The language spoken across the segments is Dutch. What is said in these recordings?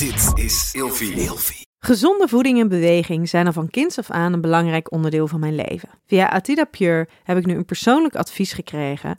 Dit is Ilfie. Gezonde voeding en beweging zijn al van kinds af aan een belangrijk onderdeel van mijn leven. Via Atida Pure heb ik nu een persoonlijk advies gekregen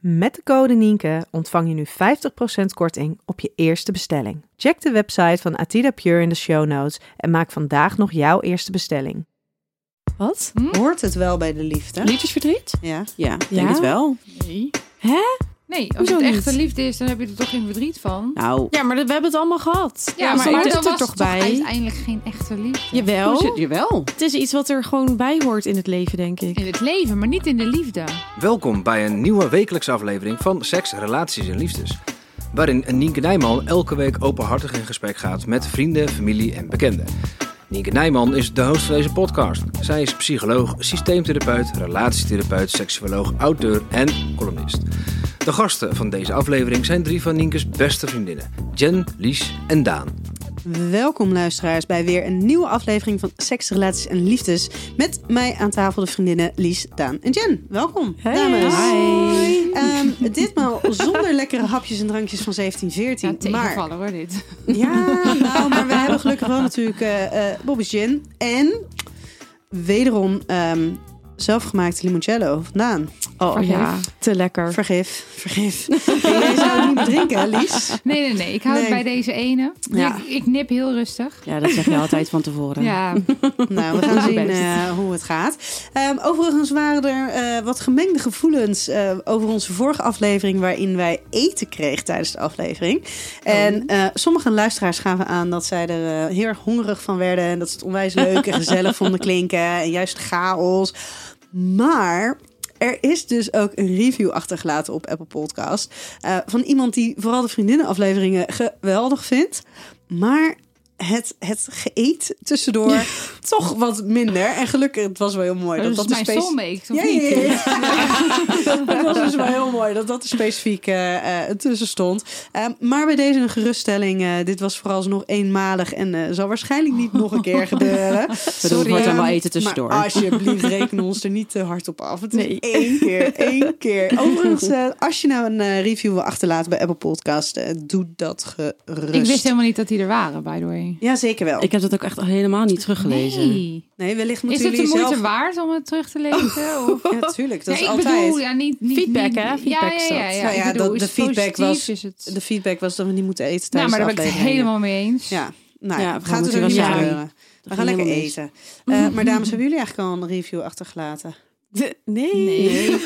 Met de code Nienke ontvang je nu 50% korting op je eerste bestelling. Check de website van Atida Pure in de show notes en maak vandaag nog jouw eerste bestelling. Wat? Hoort het wel bij de liefde? Liefdesverdriet? Ja. Ja, denk denk het wel. Nee. Hè? Nee, als het echte liefde is, dan heb je er toch geen verdriet van. Nou, ja, maar dat- we hebben het allemaal gehad. Ja, maar, het hoort er was toch het bij. uiteindelijk geen echte liefde. Jawel. Jawel. Het is iets wat er gewoon bij hoort in het leven, denk ik. In het leven, maar niet in de liefde. Welkom bij een nieuwe wekelijkse aflevering van Seks, Relaties en Liefdes. Waarin Nienke Nijman elke week openhartig in gesprek gaat met vrienden, familie en bekenden. Nienke Nijman is de host van deze podcast. Zij is psycholoog, systeemtherapeut, relatietherapeut, seksuoloog, auteur en columnist. De gasten van deze aflevering zijn drie van Nienkes beste vriendinnen. Jen, Lies en Daan. Welkom luisteraars bij weer een nieuwe aflevering van Seks, Relaties en Liefdes. Met mij aan tafel de vriendinnen Lies, Daan en Jen. Welkom, dames. Hi. Ehm, ditmaal zonder lekkere hapjes en drankjes van Ja, 1714. maar, tegenvallen hoor, dit. ja, nou, maar we hebben gelukkig wel natuurlijk eh eh Bobby's Gin. En wederom ehm, zelfgemaakte limoncello vandaan. Oh ja, te lekker. Vergif, vergif. En jij zou het niet drinken, Lies? Nee, nee, nee. Ik hou het Nee. bij deze ene. Ja. Ik, ik nip heel rustig. Ja, dat zeg je altijd van tevoren. Ja, Nou, we gaan zien eh, hoe het gaat. Ehm, overigens waren er eh, wat gemengde gevoelens eh, over onze vorige aflevering... waarin wij eten kregen tijdens de aflevering. En eh, sommige luisteraars gaven aan dat zij er eh, heel erg hongerig van werden... en dat ze het onwijs leuk en gezellig vonden klinken en juist chaos. Maar... Er is dus ook een review achtergelaten op Apple Podcast. eh, van iemand die vooral de vriendinnenafleveringen geweldig vindt. Maar het, het geëet tussendoor toch wat minder. En gelukkig, het was wel heel mooi. dat, dat is dat mijn soulmate. Ja, ja, niet? ja, ja. Het was dus wel heel mooi dat dat er specifiek eh, tussen stond. Eh, maar bij deze een geruststelling. eh, dit was vooralsnog eenmalig en eh, zal waarschijnlijk niet nog een keer gebeuren. Bedoel, het wordt dan wel eten Maar tussendoor. alsjeblieft, reken ons er niet te hard op af. Het is Nee. één keer, één keer. Overigens, als je nou een eh, review wil achterlaten bij Apple Podcast, doe dat gerust. Ik wist helemaal niet dat die er waren, by the way. Ja, zeker wel. Ik heb dat ook echt helemaal niet teruggelezen. Nee. Nee, wellicht moeten Is het de moeite zelf... waard om het terug te lezen? Of? Ja, tuurlijk. Dat Ja, is ik altijd... bedoel, ja, niet, niet Feedback, hè? Ja, Feedback ja, ja, ja. Nou ja, bedoel, dat- de feedback was- Is het... De feedback was dat we niet moeten eten Nou, tijdens maar daar ben ik het helemaal mee eens. Ja, nou ja, we gaan het er je niet gebeuren. We gaan lekker eten. Eh, maar dames, hebben jullie eigenlijk al een review achtergelaten? Nee. Nee.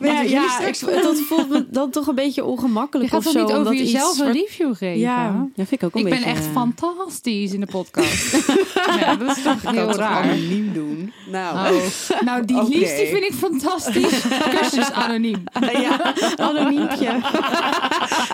Ja, je, ik, dat voelt me dan toch een beetje Je ongemakkelijk gaat of zo. niet over iets jezelf een review geven? Ja. Ja, vind ik ook een Ik ben beetje... echt eh, fantastisch in de podcast. ja, dat is toch Ik heel raar. anoniem doen. Nou, Oh. Nou, die Oké. Lies die vind ik fantastisch. Cursus anoniem. Ja, anoniempje.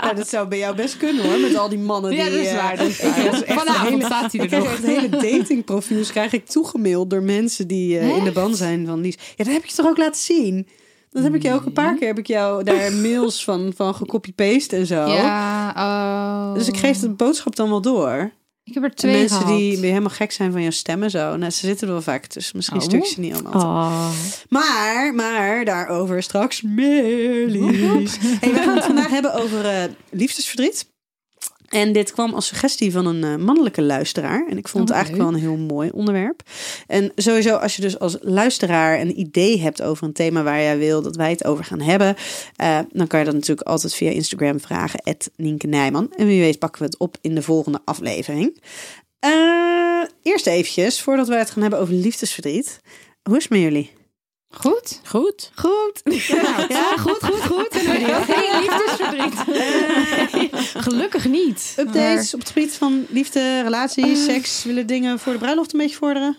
nou, dat zou bij jou best kunnen hoor, met al die mannen die... Ja, dat is eh, waar. Dat is waar. Vanavond hele- staat hij Ik er krijg nog. echt hele datingprofiels krijg ik toegemaild door mensen die eh, in de band zijn van Lies. Ja, dat heb ik je toch ook laten zien? Dat heb ik jou ook een paar keer heb ik jou daar mails van, van gecopy-paste en zo. Ja, oh. Dus ik geef de boodschap dan wel door. Ik heb er twee mensen gehad. die weer helemaal gek zijn van jouw stemmen zo. Nou, ze zitten er wel vaak tussen. Misschien Oh. stuk ze niet allemaal. Oh. Maar, maar daarover straks meer, Lies. Hey, we gaan het vandaag hebben over eh, liefdesverdriet. En dit kwam als suggestie van een eh, mannelijke luisteraar. En ik vond het Oh, eigenlijk wel een heel mooi onderwerp. En sowieso, als je dus als luisteraar een idee hebt over een thema waar jij wil dat wij het over gaan hebben, eh, dan kan je dat natuurlijk altijd via Instagram vragen, Nienke Nijman. En wie weet pakken we het op in de volgende aflevering. Eh, eerst eventjes, voordat wij het gaan hebben over liefdesverdriet. Hoe is het met jullie? Goed? Goed. Goed. Ja, goed, goed, goed. Geen liefdesverdriet. Gelukkig niet. Updates op het gebied van liefde, relaties, seks. Willen dingen voor de bruiloft een beetje vorderen?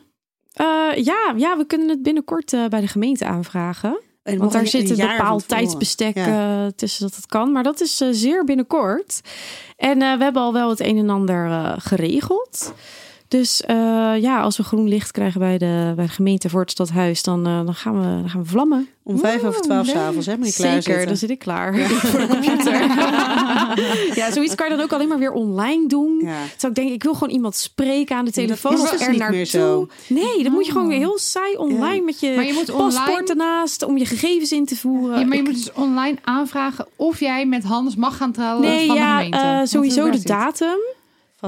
Eh, ja, ja, we kunnen het binnenkort eh, bij de gemeente aanvragen. En Want daar zit een bepaald tijdsbestek Ja. eh, tussen dat het kan. Maar dat is eh, zeer binnenkort. En eh, we hebben al wel het een en ander eh, geregeld. Dus eh, ja, als we groen licht krijgen bij de, bij de gemeente voor het stadhuis, dan, eh, dan, gaan, we, dan gaan we vlammen. Om vijf over twaalf s'avonds, hè? Moet je klaar Zeker, dan zit ik klaar voor de computer. ja, zoiets kan je dan ook alleen maar weer online doen. Ja. Terwijl ik denk, ik wil gewoon iemand spreken aan de telefoon is dus er niet naartoe. meer zo. Nee, dan moet je gewoon heel saai online met je, Maar je moet paspoort ernaast om je gegevens in te voeren. Ja, maar je Ik- moet dus online aanvragen of jij met Hans mag gaan trouwen nee, van ja, de gemeente. Want sowieso de datum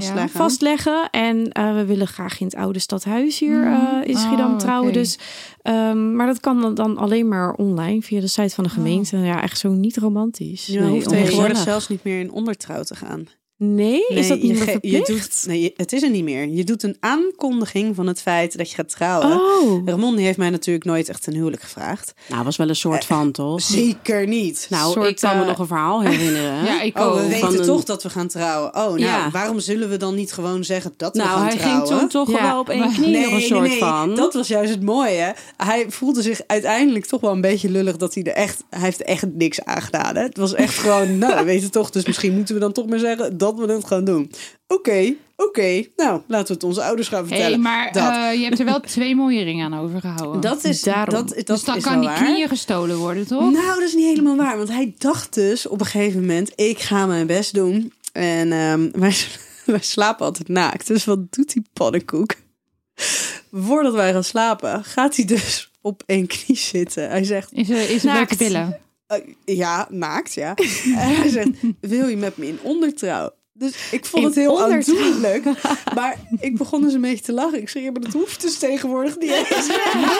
Vastleggen. vastleggen. En eh, we willen graag in het oude stadhuis hier eh, in Schiedam Oh, trouwen. Dus, ehm, maar dat kan dan, alleen maar online via de site van de gemeente. Ja, echt zo niet romantisch. Je Nee, hoeft tegenwoordig zelfs niet meer in ondertrouw te gaan. Nee, is dat je niet meer je verplicht? doet, nee, het is er niet meer. Je doet een aankondiging van het feit dat je gaat trouwen. Oh, Ramon heeft mij natuurlijk nooit echt een huwelijk gevraagd. Nou, was wel een soort van, toch? Zeker niet. Nou, soort, ik kan me eh, nog een verhaal herinneren. Ja, ik Oh, ook. we van weten een- toch dat we gaan trouwen. Oh, nou, Ja. waarom zullen we dan niet gewoon zeggen dat we nou, gaan hij trouwen? ging toen toch Ja. wel op één knie nee, nog een nee, soort nee, van. Dat was juist het mooie. Hij voelde zich uiteindelijk toch wel een beetje lullig dat hij er echt... Hij heeft echt niks aan gedaan. Hè? Het was echt gewoon, nou, we weten toch. Dus misschien moeten we dan toch maar zeggen dat we het gaan doen. Oké, oké. Nou, laten we het onze ouders gaan vertellen. hey, maar dat. eh, je hebt er wel twee mooie ringen aan overgehouden. dat is, daarom. dat, dat dus dan is kan die waar. knieën gestolen worden, toch? Nou, dat is niet helemaal waar. Want hij dacht dus op een gegeven moment... ik ga mijn best doen. En ehm, wij, wij slapen altijd naakt. Dus wat doet die pannenkoek? Voordat wij gaan slapen, gaat hij dus op één knie zitten. Hij zegt, Is er, is er Naakt. pillen? Eh, ja, naakt, ja. en hij zegt, wil je met me in ondertrouw? Dus ik vond In het heel aandoenlijk. Maar ik begon dus een beetje te lachen. Ik zeg, ja, maar dat hoeft dus tegenwoordig niet eens.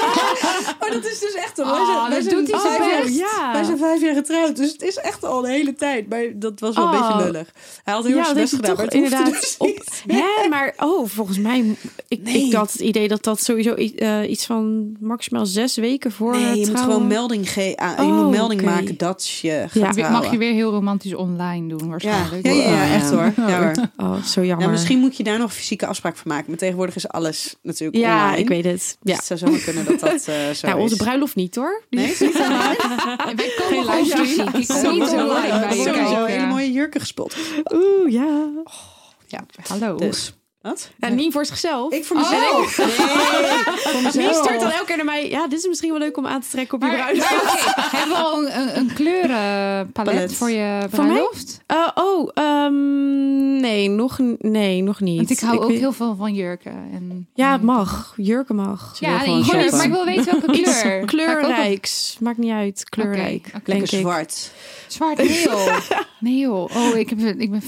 maar dat is dus echt al... wij Oh, zijn, wij zijn vijf ja. wij zijn vijf jaar getrouwd, dus het is echt al een hele tijd. Maar dat was wel een Oh. beetje lullig. Hij had heel ja, erg best gedaan, maar inderdaad dus op. Ja, maar oh, volgens mij, ik, Nee. ik had het idee dat dat sowieso eh, iets van maximaal zes weken voor Nee, je moet gewoon melding, ge- aan- je Oh, moet melding oké. maken dat je gaat Ja. Mag je weer heel romantisch online doen, ja. waarschijnlijk. Ja, ja, ja, echt hoor. Ja, hoor. Oh, zo jammer. Ja, misschien moet je daar nog een fysieke afspraak voor maken. Maar tegenwoordig is alles natuurlijk Ja, online. ik weet het. Dus Ja. het zou zomaar kunnen dat dat eh, zo Nou, onze bruiloft niet hoor. Nee, is niet online? Wij komen gewoon fysiek. Ik kom niet online sowieso hele mooie jurken gespot. Oeh, ja. Ja, Hallo. dus. Wat? Ja, niet voor zichzelf. Ik voor mezelf. Nee, voor mezelf. stuurt dan elke keer naar mij? Ja, dit is misschien wel leuk om aan te trekken op je Maar, bruiloft. maar oké, hebben we al een, een, een kleurenpalet Palet. voor je Voor bruiloft? Eh, oh, ehm, nee, nog, nee, nog niet. Want ik hou ook weet- heel veel van jurken. En, Ja, het mag. Jurken mag. Ja, gewoon maar ik wil weten welke Iets kleur. Ook kleurrijks. Maakt niet uit. Kleurrijk. Oké. denk Lekker ik. zwart. Zwart, nee joh. Nee joh. Oh, ik heb, ik ben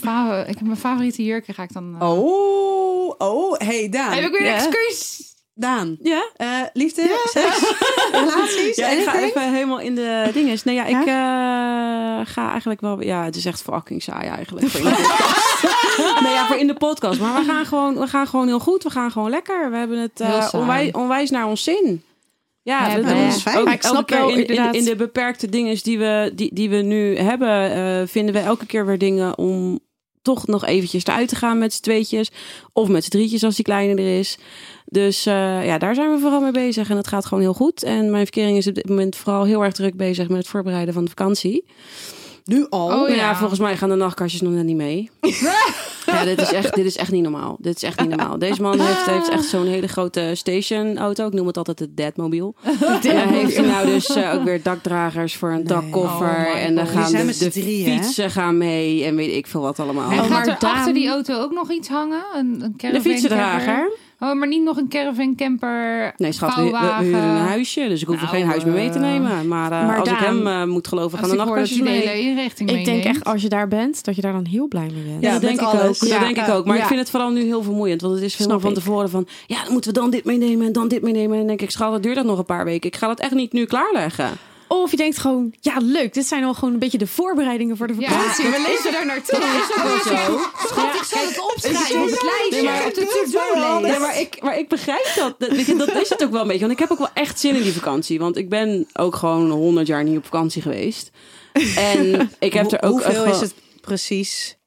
ik heb mijn favoriete jurken ga ik dan... eh, Oh, oh, hey Daan. Heb ik weer een Ja. excuus? Daan. Ja? Eh, liefde, seks, relaties, Ja, ik ga even helemaal in de dinges. Nee, ja, ik eh, ga eigenlijk wel... Ja, het is echt fucking saai eigenlijk. Voor in de podcast. nee, ja, voor in de podcast. Maar we gaan, gewoon, we gaan gewoon heel goed. We gaan gewoon lekker. We hebben het eh onwijs, onwijs naar ons zin. Ja, Ja, dat, is fijn. Ook, Maar ik elke snap keer wel in, in, inderdaad- in de beperkte dingen die we, die, die we nu hebben, eh, vinden we elke keer weer dingen om toch nog eventjes eruit te gaan met z'n tweetjes. Of met z'n drietjes als die kleiner er is. Dus eh, ja, daar zijn we vooral mee bezig. En het gaat gewoon heel goed. En mijn verkering is op dit moment vooral heel erg druk bezig met het voorbereiden van de vakantie. Nu al? Oh, ja. ja, volgens mij gaan de nachtkastjes nog net niet mee. ja, dit is, echt, dit is echt niet normaal. Dit is echt niet normaal. Deze man heeft, heeft echt zo'n hele grote stationauto. Ik noem het altijd het Deadmobiel. En hij heeft nou dus eh, ook weer dakdragers voor een dakkoffer. Oh en dan gaan de, de hè? fietsen gaan mee. En weet ik veel wat allemaal. En Oh, gaat maar er Daan- achter die auto ook nog iets hangen? Een, een de caravan fietsendrager. camper? Oh, maar niet nog een caravan camper Nee, schat, we, we, huren een huisje. Dus ik hoef er Nou, geen huis meer mee te eh, nemen. Maar, eh, maar als ik hem eh, moet geloven, gaan de nachtkastjes je de mee. Ik denk echt als je daar bent, dat je daar dan heel blij mee bent. Ja, Ja, dat denk ik alles. ook. Ja, dat denk ik ook. Maar ja. ik vind het vooral nu heel vermoeiend. Want het is Snap van tevoren van... Ja, dan moeten we dan dit meenemen en dan dit meenemen. En dan denk ik, schat, dat duurt dat nog een paar weken. Ik ga dat echt niet nu klaarleggen. Of je denkt gewoon, ja leuk, dit zijn al gewoon een beetje de voorbereidingen voor de Ja, vakantie. we we leven daar naartoe. Schat, ik zal het opschrijven op het lijstje. Nee, maar-. Nee, maar, ik, maar ik begrijp dat. Dat, dat is het ook wel een beetje. Want ik heb ook wel echt zin in die vakantie. Want ik ben ook gewoon 100 jaar niet op vakantie geweest. En ik heb er ook... Hoeveel is het precies?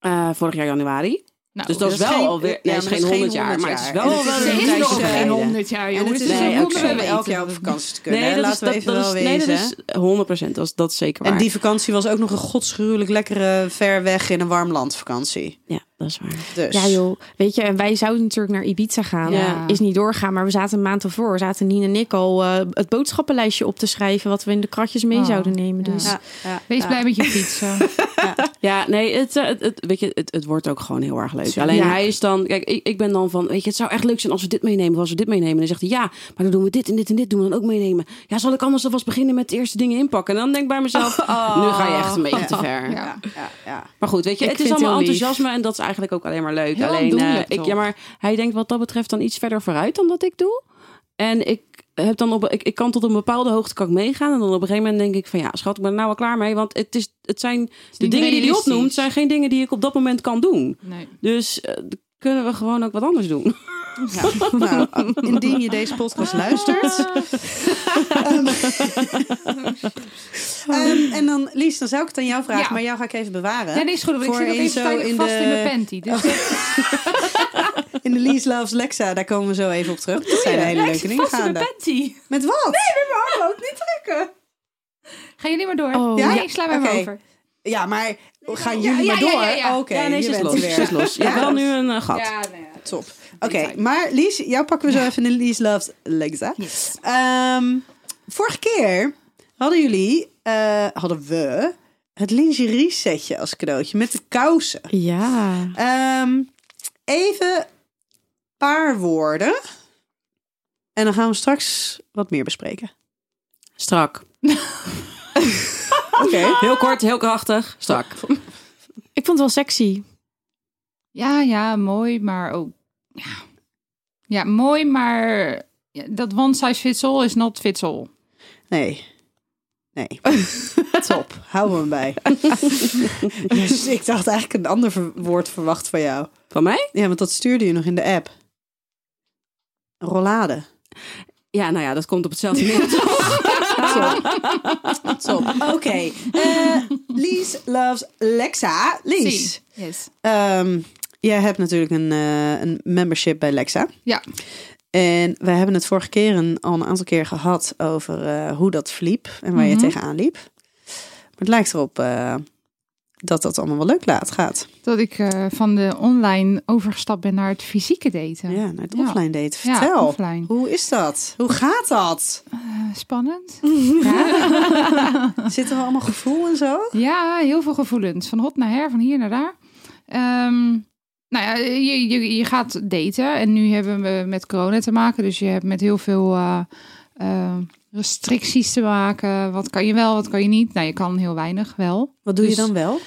Eh, vorig jaar januari. Nou, dus dat, dat is is wel geen- alweer... ja, Nee, het is dat geen is 100 jaar. Maar het is 100 wel Ze is een is tijdje nog geen. 100 jaar, En het is Nee, zo. we elk jaar op dat vakantie kunnen. Nee, dat is, Laten dat, we even dat wel is, nee, wezen. dat is 100 procent. Dat, is- dat is zeker waar. En die vakantie was ook nog een godsgruwelijk lekkere ver weg in een warm land vakantie. Dat is waar. Dus. Ja joh, weet je, en wij zouden natuurlijk naar Ibiza gaan. Ja. Is niet doorgaan, maar we zaten een maand ervoor. Zaten Nien en ik al eh, het boodschappenlijstje op te schrijven... wat we in de kratjes mee Oh, zouden nemen. Dus Ja, ja, Wees ja. blij met je fietsen. Ja, nee, het, eh, het, het, weet je, het, het wordt ook gewoon heel erg leuk. Alleen Ja. hij is dan, kijk, ik, ik ben dan van, weet je, het zou echt leuk zijn als we dit meenemen, of als we dit meenemen. En dan zegt hij, ja, maar dan doen we dit en dit en dit doen we dan ook meenemen. Ja, zal ik anders alvast beginnen met de eerste dingen inpakken? En dan denk ik bij mezelf, nu ga je echt een beetje te ver. Ja. Ja, ja. Maar goed, weet je, Ik het is allemaal enthousiasme en dat is eigenlijk ook alleen maar leuk. Heel alleen, aandoenlijk, ik, ja, maar hij denkt wat dat betreft dan iets verder vooruit dan dat ik doe. En ik heb dan op, ik, ik kan tot een bepaalde hoogte kan ik meegaan. En dan op een gegeven moment denk ik van ja, schat, ik ben er nou al klaar mee. Want het, is, het zijn de dingen die hij opnoemt, zijn geen dingen die ik op dat moment kan doen. Nee. Dus eh, kunnen we gewoon ook wat anders doen. Ja, nou, indien je deze podcast luistert. Ehm, ehm, en dan, Lies, dan zou ik het aan jou vragen, Ja. maar jou ga ik even bewaren. Ja, nee, is goed. want Ik Voor zit zo in vast de- in mijn panty. Dus In de Lies Loves Lexa, daar komen we zo even op terug. Dat zijn hele leuke dingen vast in mijn gaande. panty. Met wat? Arm ook niet trekken. Ga jullie maar door. Oh. Ja? Nee, ik sla mij maar Oké. over. Ja, maar gaan jullie ja, maar ja, door? ja, ja. Oké, ja, nee, ze is bent los. er Ze weer. is los. Je hebt wel nu een eh, gat. Ja, nee, ja. Top. Oké, maar Lies, jou pakken we zo even in de Lies Loves Lexa. Yes. Ehm, vorige keer hadden jullie, eh, hadden we het lingerie setje als cadeautje met de kousen. ja. Ehm, even een paar woorden. En dan gaan we straks wat meer bespreken. Strak. Oké. Heel kort, heel krachtig. Strak. Ik vond het wel sexy. Ja, ja, mooi, maar ook... Ja, ja mooi, maar ja, dat one size fits all is not fits all. Nee. Nee. Top. Hou me bij. dus ik dacht eigenlijk een ander woord verwacht van jou. Van mij? Ja, want dat stuurde je nog in de app. Rollade. Ja, nou ja, dat komt op hetzelfde neer. Top. Top. Oké. Eh, Lies loves Lexa. Lies. Yes. Ehm, jij hebt natuurlijk een, eh, een membership bij Lexa. Ja. En we hebben het vorige keer een, al een aantal keer gehad over eh, hoe dat verliep en waar Mhm. je tegenaan liep. Maar het lijkt erop eh, dat dat allemaal wel leuk laat gaat. Dat ik van de online overgestapt ben naar het fysieke daten. Ja, naar het Ja. offline daten. Ja, Vertel. offline. Hoe is dat? Hoe gaat dat? Spannend. Zit er allemaal gevoel en zo? Ja, heel veel gevoelens. Van hot naar her, van hier naar daar. Ehm, nou ja, je, je, je gaat daten. En nu hebben we met corona te maken. Dus je hebt met heel veel eh, eh, restricties te maken. Wat kan je wel, wat kan je niet? Nou, je kan heel weinig wel. Wat doe Dus- je dan wel?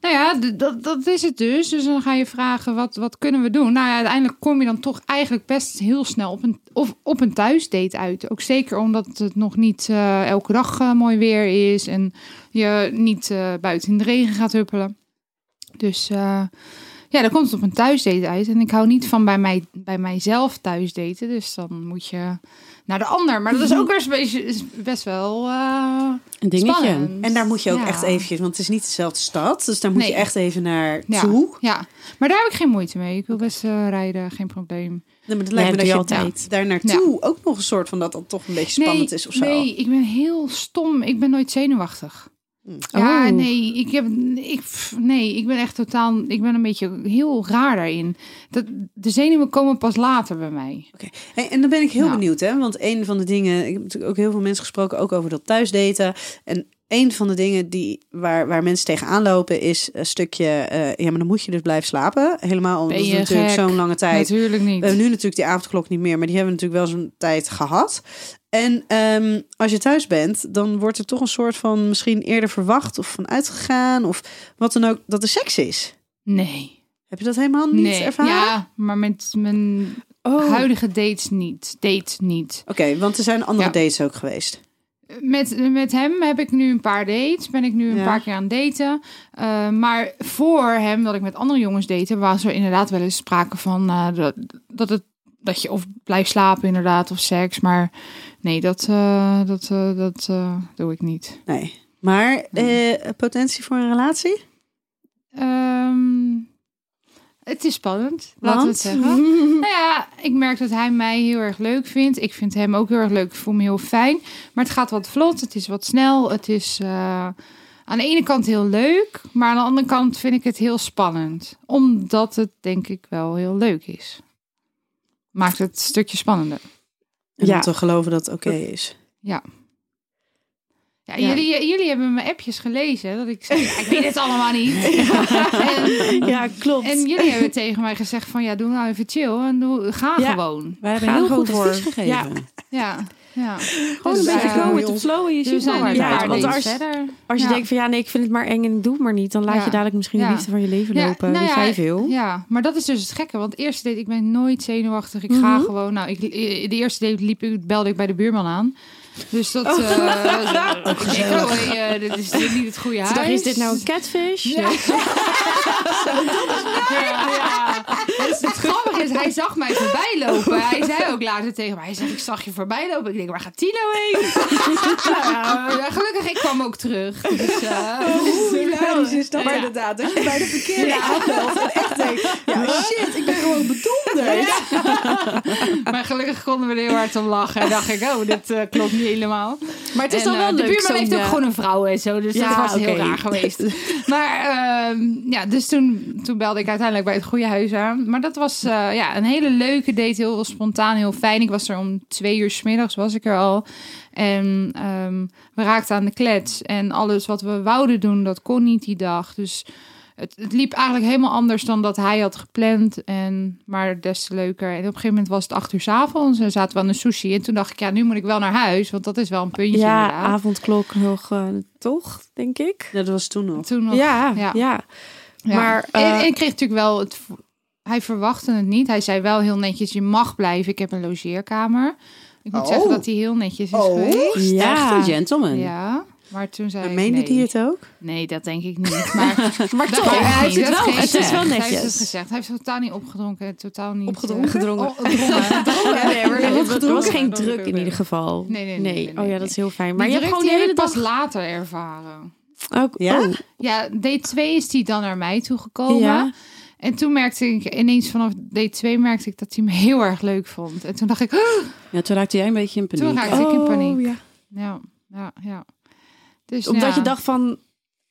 Nou ja, dat, dat is het dus. Dus dan ga je vragen, wat, wat kunnen we doen? Nou ja, uiteindelijk kom je dan toch eigenlijk best heel snel op een, of op een thuisdate uit. Ook zeker omdat het nog niet eh, elke dag mooi weer is. En je niet buiten in de regen gaat huppelen. Dus ja, dan komt het op een thuisdate uit. En ik hou niet van bij, mij, bij mijzelf thuisdaten. Dus dan moet je naar de ander. Maar dat is ook weer best, is best wel eh, Een dingetje. spannend. En daar moet je ook Ja. echt eventjes, want het is niet dezelfde stad. Dus daar moet Nee. je echt even naar toe. Ja, maar daar heb ik geen moeite mee. Ik wil best eh, rijden, geen probleem. Nee, maar het lijkt me dat je je altijd. daar naartoe ook nog een soort van dat dat toch een beetje spannend is of zo. Nee, ik ben heel stom. Ik ben nooit zenuwachtig. Ja, Oh. nee, ik heb, ik, nee, ik ben echt totaal, ik ben een beetje heel raar daarin. Dat, de zenuwen komen pas later bij mij. Hey, en dan ben ik heel Nou. benieuwd, hè? Want een van de dingen, ik heb natuurlijk ook heel veel mensen gesproken, ook over dat thuisdaten. En een van de dingen die, waar, waar mensen tegenaan lopen, is een stukje, eh, ja, maar dan moet je dus blijven slapen. Helemaal omdat het natuurlijk zo'n lange tijd. Natuurlijk niet. We hebben nu natuurlijk die avondklok niet meer, maar die hebben we natuurlijk wel zo'n tijd gehad. En ehm, als je thuis bent, dan wordt er toch een soort van misschien eerder verwacht of van uitgegaan of wat dan ook, dat er seks is. Nee. Heb je dat helemaal niet nee. ervaren? Ja, maar met mijn Oh. huidige dates niet. Date niet. Oké, want er zijn andere Ja. dates ook geweest. Met, met hem heb ik nu een paar dates. Ben ik nu een Ja. paar keer aan het daten. Eh, maar voor hem, dat ik met andere jongens date, was er inderdaad wel eens sprake van eh, dat, dat, het, dat je of blijft slapen inderdaad, of seks. Maar nee, dat, eh, dat, eh, dat eh, doe ik niet. Nee. Maar potentie voor een relatie? Ehm, het is spannend, laten we het zeggen. Nou ja, ik merk dat hij mij heel erg leuk vindt. Ik vind hem ook heel erg leuk. Ik voel me heel fijn. Maar het gaat wat vlot. Het is wat snel. Het is. aan de ene kant heel leuk, maar aan de andere kant vind ik het heel spannend. Omdat het denk ik wel heel leuk is. Maakt het een stukje spannender. En Ja. om te geloven dat het oké is. Ja. Ja, Ja. Jullie, jullie hebben mijn appjes gelezen. Dat ik zei, ja, ik weet het allemaal niet. en, Ja, klopt. en jullie hebben tegen mij gezegd van, ja, doe nou even chill. En doe, ga Ja. gewoon. Wij hebben Ga heel gewoon goed door. advies gegeven. Ja. Ja. Gewoon Dus, een beetje eh, go with the flow en je Dus ziet zijn het Ja, want als- verder. Als je Ja. denkt van ja, nee, ik vind het maar eng en ik doe het maar niet, dan laat Ja. je dadelijk misschien de liefde van je leven Ja, lopen. nou ja, veel? Ja, maar dat is dus het gekke. Want eerste date, ik ben nooit zenuwachtig. Ik ga Mhm. gewoon. Nou, ik, de eerste date liep, ik- belde ik bij de buurman aan. Dus dat. Oh. eh, ik denk, oh, hey, eh, dit is niet het goede huis. is dit nou een catfish? Ja. Nee. Ja, ja. Dus hij zag mij voorbij lopen. Hij zei ook later tegen mij, hij zegt, ik zag je voorbij lopen. Ik denk, waar gaat Tino heen? ja, gelukkig, ik kwam ook terug. Dus, eh, Hoe hilarisch is dat Ja. inderdaad? Dat je bij de verkeerde aanbelt en echt denkt... Ja, shit, ik ben gewoon bedonderd. maar gelukkig konden we er heel hard om lachen. En dacht ik, oh, dit eh, klopt niet helemaal. Maar het is En, dan eh, wel de buurman heeft ook eh, gewoon een vrouw en zo. Dus Ja, dat was heel raar geweest. maar ehm, ja, dus toen, toen belde ik uiteindelijk bij het goede huis aan. Maar dat was eh, ja, een hele leuke date. Heel spontaan, heel fijn. Ik was er om twee uur 's middags was ik er al. En ehm, we raakten aan de klets. En alles wat we wouden doen, dat kon niet die dag. Dus het, het liep eigenlijk helemaal anders dan dat hij had gepland. En, maar des te leuker. En op een gegeven moment was het acht uur 's avonds. En zaten we aan de sushi. En toen dacht ik, ja, nu moet ik wel naar huis. Want dat is wel een puntje Ja, inderdaad. avondklok nog, eh, toch, denk ik. Dat was toen nog. Toen nog. Ja, ja. ja. Ja. Maar, en, eh, en ik kreeg natuurlijk wel het. Hij verwachtte het niet. Hij zei wel heel netjes: je mag blijven. Ik heb een logeerkamer. Ik moet Oh. zeggen dat hij heel netjes is Oh. geweest. Echt Ja. een gentleman. Ja, maar toen zei ik meende nee. die het ook? Nee, dat denk ik niet. Maar, Maar dat toch, hij heeft het wel. Het is wel Hij heeft het netjes. gezegd. Hij heeft totaal niet opgedronken. Totaal niet. Opgedronken. eh, oh, gedrongen. Nee, maar er was- er was geen Gedronken. druk in ieder geval. Nee, nee, nee, nee, Oh nee, ja, dat is heel fijn. Maar Maar je hebt gewoon die de hele ik pas dag... later ervaren. Ook, Ja? oh, Ja, date 2 is die dan naar mij toegekomen. Ja. En toen merkte ik ineens vanaf date 2 merkte ik dat hij me heel erg leuk vond. En toen dacht ik, "Oh, Ja, toen raakte jij een beetje in paniek. Toen raakte ik in Oh, paniek. ja. Ja, ja, ja. Dus, Omdat ja. je dacht van...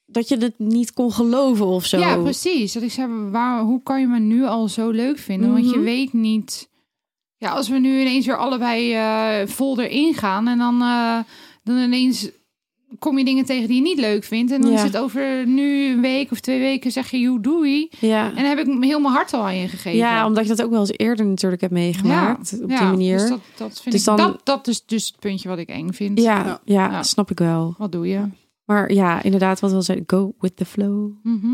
Dat je het niet kon geloven of zo. Ja, precies. Dat ik zei, waar, hoe kan je me nu al zo leuk vinden? Want je Mhm. weet niet... Ja, als we nu ineens weer allebei eh vol erin gaan... en dan, eh, dan ineens kom je dingen tegen die je niet leuk vindt... en dan Ja. is het over nu een week of twee weken zeg je, joe, doei. Ja. En dan heb ik heel mijn hart al aan je gegeven. ja, omdat je dat ook wel eens eerder natuurlijk hebt meegemaakt. op die manier. Dus dat, dat, vind Dus ik, dan- dat, dat is dus het puntje wat ik eng vind. ja, Ja. ja, Ja. snap ik wel. Wat doe je? Maar ja, inderdaad, wat we al zeiden. Go with the flow. Mhm.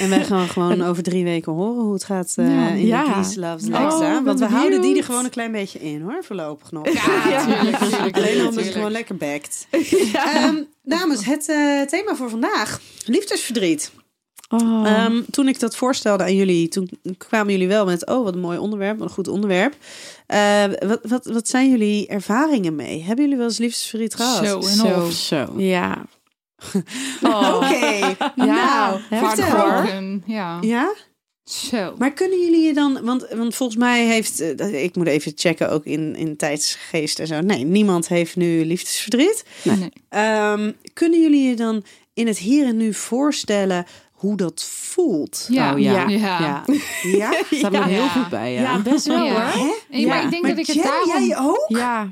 En wij gaan gewoon over drie weken horen hoe het gaat eh, Ja. in Ja. de Peace Loves Oh, Lexa. ben Want we houden die er gewoon een klein beetje in hoor, voorlopig nog. Ja, tuurlijk, tuurlijk, Alleen omdat het gewoon lekker bekt. Ehm, dames, het eh, thema voor vandaag. Liefdesverdriet. Oh. Ehm, toen ik dat voorstelde aan jullie, toen kwamen jullie wel met... oh, wat een mooi onderwerp, wat een goed onderwerp. Eh, wat, wat, wat zijn jullie ervaringen mee? Hebben jullie wel eens liefdesverdriet gehad? Zo, en Zo. of. Zo. ja. Oké, nou, heftig, vertel. hoor. Heartbroken, Ja. Ja? Zo. Maar kunnen jullie je dan, want, want volgens mij heeft, eh, ik moet even checken ook in, in tijdsgeest en zo. Nee, niemand heeft nu liefdesverdriet. Nee. Ehm, kunnen jullie je dan in het hier en nu voorstellen hoe dat voelt? Ja. Oh, ja. Ja. Ja. Ja? Staat me Ja. heel goed bij, ja. Ja, best wel Ja. hoor. Hè? Maar Ja. ik denk Maar dat ik het daarom... jij ook? Ja,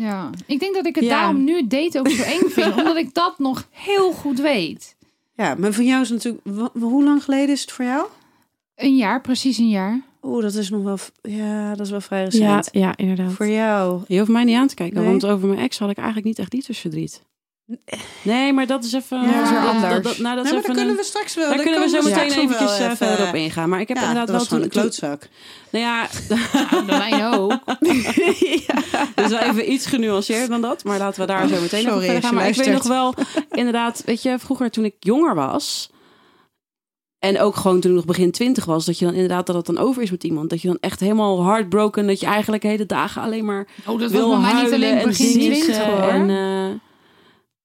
Ja. Ik denk dat ik het Ja. daarom nu het daten ook zo eng vind. omdat ik dat nog heel goed weet. Ja, maar voor jou is het natuurlijk, hoe lang geleden is het voor jou? Een jaar, precies een jaar. Oeh, dat is nog wel, ja, dat is wel vrij ja, recent. ja, inderdaad. Voor jou. Je hoeft mij niet aan te kijken, Nee. want over mijn ex had ik eigenlijk niet echt liefdesverdriet. Nee, maar dat is even... Ja, dat is anders. Dat, dat- nou, dat Nee, is maar daar kunnen een- we straks wel. Daar daar kunnen we zo meteen eventjes eh, even- verder op ingaan. Maar ik heb Ja, inderdaad dat was wel gewoon toen... een klootzak. Nou ja, Ja, bij mij ook. Het is wel even iets genuanceerder dan dat. Maar laten we daar zo meteen Sorry, over verder als gaan. je Maar ik weet nog wel, inderdaad, weet je, vroeger toen ik jonger was. En ook gewoon toen ik nog begin twintig was. Dat je dan inderdaad dat het dan over is met iemand. Dat je dan echt helemaal heartbroken. Dat je eigenlijk hele dagen alleen maar Oh, dat was wil bij mij niet huilen alleen en begin 20 hoor. En, eh,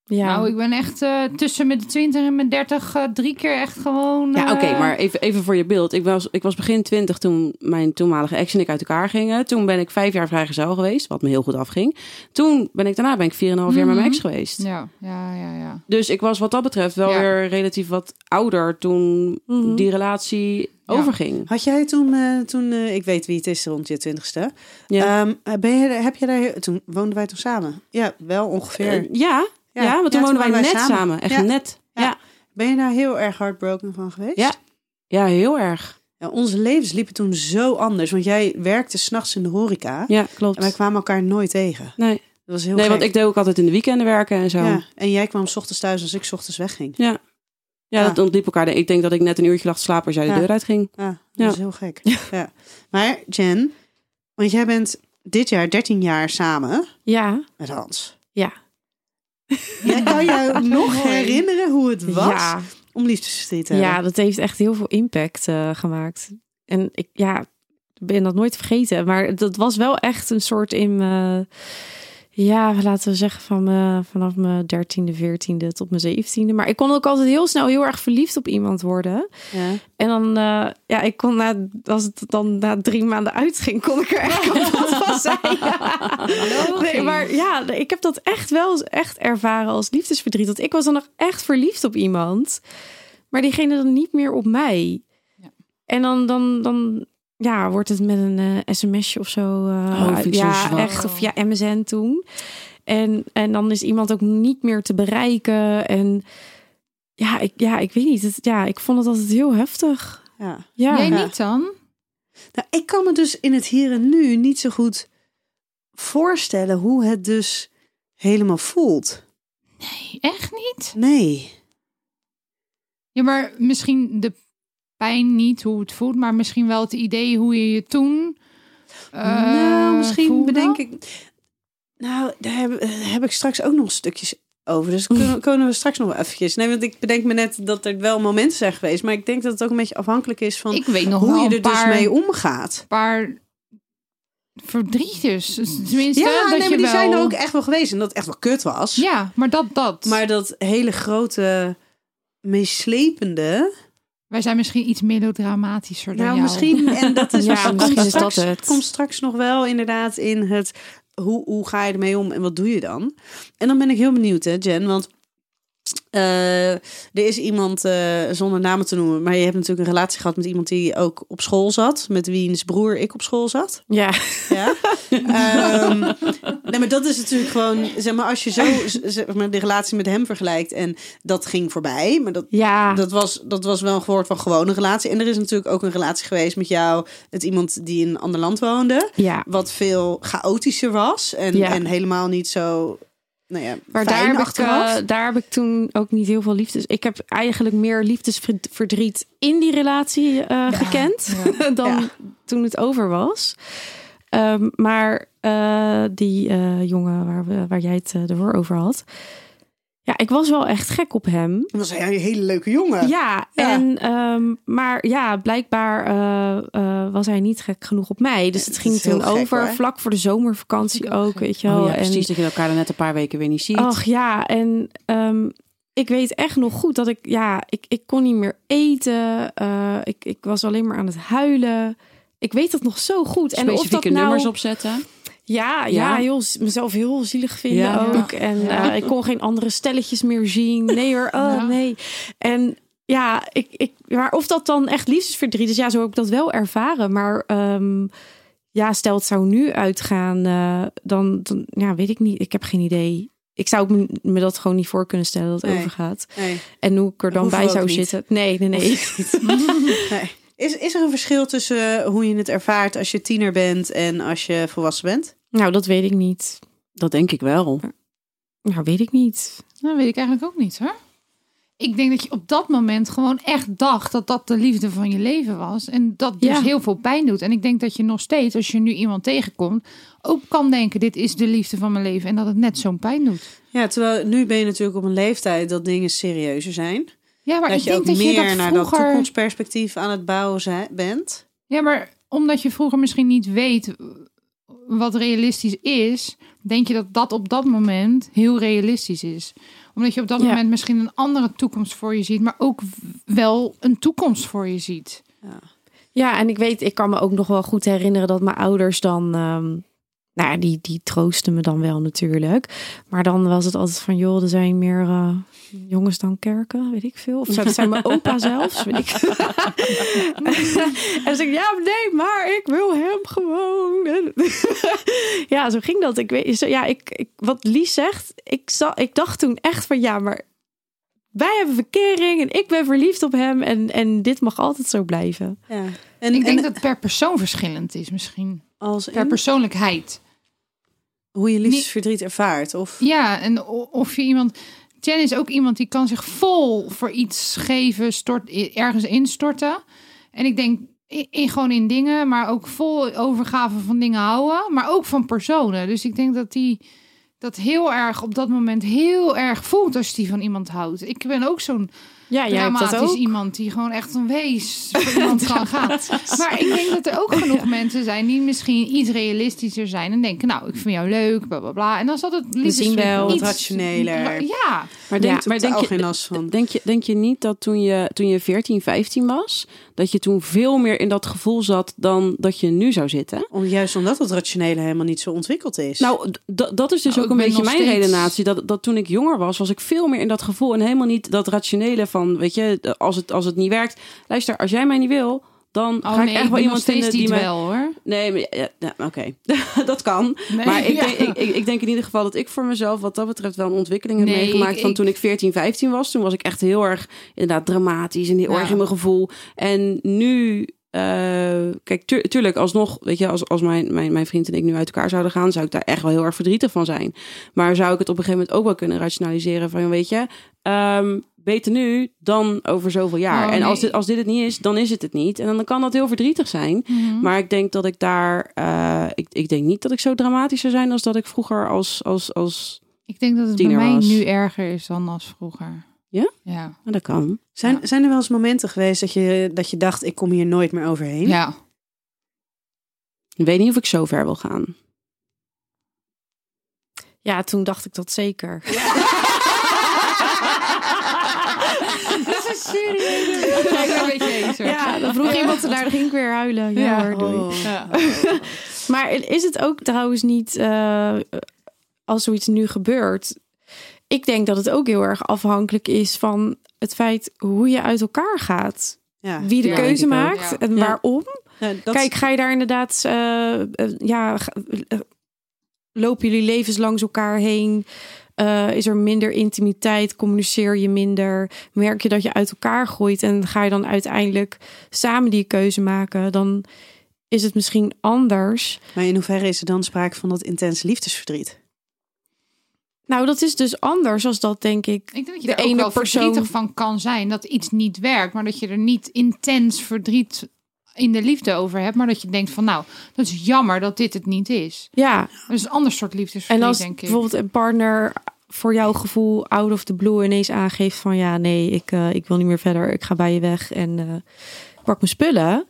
Ja. Nou, ik ben echt eh, tussen mijn 20 en mijn 30 eh, drie keer echt gewoon. Ja, oké, eh, maar even, even voor je beeld. Ik was, ik was begin twintig toen mijn toenmalige ex en ik uit elkaar gingen. Toen ben ik vijf jaar vrijgezel geweest, wat me heel goed afging. Toen ben ik daarna ben ik 4,5 jaar met mijn ex geweest. Ja, ja, ja, ja. Dus ik was wat dat betreft wel Ja. weer relatief wat ouder toen Mhm. die relatie overging. Had jij toen, eh, toen ik weet wie het is rond je twintigste, Ja. Ehm, ben je, heb je daar, toen woonden wij toen samen? Ja, wel ongeveer. Ja, ja, Ja. want toen Ja, woonden wij net samen. samen. Echt Ja. net. Ja. Ja. Ben je daar heel erg heartbroken van geweest? Ja. ja, heel erg. Ja, onze levens liepen toen zo anders, want jij werkte s'nachts in de horeca Ja, klopt. en wij kwamen elkaar nooit tegen. Nee, Dat was heel nee gek. want ik deed ook altijd in de weekenden werken en zo. ja, Ja, en jij kwam 's ochtends thuis als ik 's ochtends wegging. ja. dat ontliep elkaar. Ik denk dat ik net een uurtje lag te slapen als jij de Ja. deur uitging. Ja, dat Ja. is heel gek. Ja. Maar Jen, want jij bent dit jaar 13 jaar samen ja. met Hans. Ja. Jij kan je nog herinneren hoe het was Ja. om liefdesverdriet te hebben? Ja, dat heeft echt heel veel impact eh, gemaakt. En ik ja, ben dat nooit vergeten. Maar dat was wel echt een soort in mijn... Ja, laten we zeggen van me, vanaf mijn dertiende, veertiende tot mijn zeventiende. Maar ik kon ook altijd heel snel heel erg verliefd op iemand worden. Ja. En dan, eh, ja, ik kon na, als het dan na drie maanden uitging, kon ik er echt kapot van zijn. Nee, maar ja, ik heb dat echt wel echt ervaren als liefdesverdriet. Dat ik was dan nog echt verliefd op iemand, maar diegene dan niet meer op mij. Ja. En dan, dan, dan ja, wordt het met een eh, sms'je of zo. eh, Oh, zo ja, echt. Of ja, MSN toen. En, en dan is iemand ook niet meer te bereiken. En ja, ik, ja, ik weet niet. Het, ja, ik vond het altijd heel heftig. Ja. Ja, Jij niet dan? Nou, ik kan me dus in het hier en nu niet zo goed voorstellen hoe het dus helemaal voelt. Nee, echt niet. Nee. Ja, maar misschien de pijn niet, hoe het voelt, maar misschien wel het idee hoe je je toen. eh, nou, misschien voelde. bedenk ik. Nou, daar heb, eh, heb ik straks ook nog stukjes over. Dus kunnen, kunnen we straks nog wel eventjes. Nee, want ik bedenk me net dat er wel momenten zijn geweest. Maar ik denk dat het ook een beetje afhankelijk is van Ik weet nog hoe je er dus mee omgaat. paar verdrietjes. Dus Tenminste, Ja, dat nee, je maar die wel... zijn er ook echt wel geweest. En dat het echt wel kut was. Ja, maar dat, dat. Maar dat hele grote, meeslepende. Wij zijn misschien iets melodramatischer dan Nou, jou. misschien. En dat is Ja, misschien misschien komt is dat het. komt straks nog wel inderdaad in het. Hoe, hoe ga je ermee om en wat doe je dan? En dan ben ik heel benieuwd, hè, Jen. Want eh, er is iemand, eh, zonder namen te noemen, maar je hebt natuurlijk een relatie gehad met iemand die ook op school zat, met wiens broer ik op school zat. ja. Ja. Ehm, nee, maar dat is natuurlijk gewoon, zeg maar, als je zo zeg maar, de relatie met hem vergelijkt en dat ging voorbij, maar dat, ja. dat, was, dat was wel een woord van gewone relatie. En er is natuurlijk ook een relatie geweest met jou, met iemand die in een ander land woonde, ja. wat veel chaotischer was en, Ja. en helemaal niet zo, nou ja, Maar daar heb, ik, achteraf. eh, daar heb ik toen ook niet heel veel liefdes. Ik heb eigenlijk meer liefdesverdriet in die relatie eh, gekend dan Ja. toen het over was. Ehm, maar eh, die eh, jongen waar, we, waar jij het ervoor over had. Ja, ik was wel echt gek op hem. Dat was een hele leuke jongen. Ja, Ja. En, ehm, maar ja, blijkbaar eh, eh, was hij niet gek genoeg op mij. Dus Ja, het ging toen over, hoor. vlak voor de zomervakantie ook weet je wel. Oh ja, En- precies. Dat je elkaar dan net een paar weken weer niet ziet. Ach ja, en ehm, ik weet echt nog goed dat ik, ja, ik, ik kon niet meer eten. Eh, ik, ik was alleen maar aan het huilen. Ik weet dat nog zo goed. En of dat nou, nummers opzetten. Ja, ja, Ja. heel, mezelf heel zielig vinden Ja. ook. En eh, ik kon geen andere stelletjes meer zien. Nee hoor, oh nee. En ja, ik, ik, maar of dat dan echt liefdesverdriet is, ja, zo heb ik dat wel ervaren. Maar ehm, ja, stel het zou nu uitgaan, eh, dan, dan ja, weet ik niet. Ik heb geen idee. Ik zou me, me dat gewoon niet voor kunnen stellen dat het Nee. overgaat. Nee. En hoe ik er dan bij zou zitten. Nee, nee, nee. Nee. Is, is er een verschil tussen hoe je het ervaart als je tiener bent en als je volwassen bent? Nou, dat weet ik niet. Dat denk ik wel. Nou, weet ik niet. Dat weet ik eigenlijk ook niet hoor. Ik denk dat je op dat moment gewoon echt dacht dat dat de liefde van je leven was. En dat dus Ja. heel veel pijn doet. En ik denk dat je nog steeds, als je nu iemand tegenkomt, ook kan denken: dit is de liefde van mijn leven. En dat het net zo'n pijn doet. Ja, terwijl nu ben je natuurlijk op een leeftijd dat dingen serieuzer zijn. Ja, maar dat ik je denk ook dat meer je dat naar dat vroeger... toekomstperspectief aan het bouwen zijn, bent. Ja, maar omdat je vroeger misschien niet weet wat realistisch is, denk je dat dat op dat moment heel realistisch is. Omdat je op dat Ja. moment misschien een andere toekomst voor je ziet, maar ook wel een toekomst voor je ziet. Ja, en ik weet, ik kan me ook nog wel goed herinneren dat mijn ouders dan. ehm, nou ja, die, die troosten me dan wel natuurlijk. Maar dan was het altijd van, joh, er zijn meer eh, jongens dan kerken, weet ik veel. Of dat zijn mijn opa zelfs, weet ik en dan zeg ik, ja, nee, maar ik wil hem gewoon. ja, zo ging dat. Ik weet, zo, ja, ik, ik, wat Lies zegt, ik, za- ik dacht toen echt van, ja, maar wij hebben verkering en ik ben verliefd op hem. En, en dit mag altijd zo blijven. Ja. En, ik denk en dat het per persoon verschillend is misschien. als Per persoonlijkheid. Hoe je liefdesverdriet ervaart. Of Ja, en of je iemand... Jen is ook iemand die kan zich vol voor iets geven, stort, ergens instorten. En ik denk in, in- gewoon in dingen, maar ook vol overgave van dingen houden. Maar ook van personen. Dus ik denk dat die dat heel erg op dat moment heel erg voelt als die van iemand houdt. Ik ben ook zo'n Ja, jij hebt dat dramatisch ook. iemand die gewoon echt een wees voor iemand kan gaan. Maar ik denk dat er ook genoeg mensen zijn die misschien iets realistischer zijn en denken, nou, ik vind jou leuk, bla bla bla. En dan zat het liefst zien wel wat rationeler. Ja, Maar denk, Ja, maar denk, je, geen last van. denk, je, denk je niet dat toen je, toen je 14, 15 was, dat je toen veel meer in dat gevoel zat dan dat je nu zou zitten? om, juist omdat het rationele helemaal niet zo ontwikkeld is. Nou, dat is dus Nou, ook een beetje mijn steeds- redenatie. Dat, dat toen ik jonger was, was ik veel meer in dat gevoel. En helemaal niet dat rationele van, weet je, als het, als het niet werkt. Luister, als jij mij niet wil, dan oh ga nee, ik echt wel iemand vinden die mij... wel hoor. Nee, maar ja, ja, oké. dat kan. Nee, maar ik, ja. denk, ik, ik, denk in ieder geval dat ik voor mezelf wat dat betreft wel een ontwikkeling heb Nee, meegemaakt ik- van toen ik 14, 15 was. Toen was ik echt heel erg inderdaad dramatisch en heel erg in mijn gevoel. En nu, eh, kijk, tu- tuurlijk, alsnog, weet je, als, als mijn, mijn, mijn vriend en ik nu uit elkaar zouden gaan, zou ik daar echt wel heel erg verdrietig van zijn. Maar zou ik het op een gegeven moment ook wel kunnen rationaliseren van, weet je, ehm, beter nu dan over zoveel jaar. Oh, en als dit, als dit het niet is, dan is het het niet. En dan kan dat heel verdrietig zijn. Mhm. Maar ik denk dat ik daar. eh, ik, ik denk niet dat ik zo dramatisch zou zijn als dat ik vroeger als. als, als Ik denk dat het bij mij was. nu erger is dan als vroeger. Ja? Ja. nou, dat kan. zijn, ja. zijn er wel eens momenten geweest dat je, dat je dacht, ik kom hier nooit meer overheen? Ja. Ik weet niet of ik zo ver wil gaan. Ja, toen dacht ik dat zeker. Dat serieus. Ik ben een beetje eens, hoor. Ja, dan vroeg iemand ernaar, dan ging ik weer huilen. Ja, Ja. hoor, doei. Oh. Ja. Maar is het ook trouwens niet, eh, als zoiets nu gebeurt... Ik denk dat het ook heel erg afhankelijk is van het feit hoe je uit elkaar gaat. Ja. Wie de Ja, keuze ook. maakt Ja. en Ja. waarom. Dat- Kijk, ga je daar inderdaad, eh, eh, ja, lopen jullie levens langs elkaar heen? Eh, is er minder intimiteit? Communiceer je minder? Merk je dat je uit elkaar groeit en ga je dan uiteindelijk samen die keuze maken? Dan is het misschien anders. Maar in hoeverre is er dan sprake van dat intense liefdesverdriet? Nou, dat is dus anders als dat, denk ik. Ik denk dat je De er ook ene wel persoon- verdrietig van kan zijn dat iets niet werkt, maar dat je er niet intens verdriet in de liefde over hebt, maar dat je denkt van nou, dat is jammer dat dit het niet is. Ja, Dat is een ander soort en liefdesverdriet, als denk ik. bijvoorbeeld een partner voor jouw gevoel out of the blue ineens aangeeft van ja, nee, ik, eh, ik wil niet meer verder, ik ga bij je weg en eh, ik pak mijn spullen.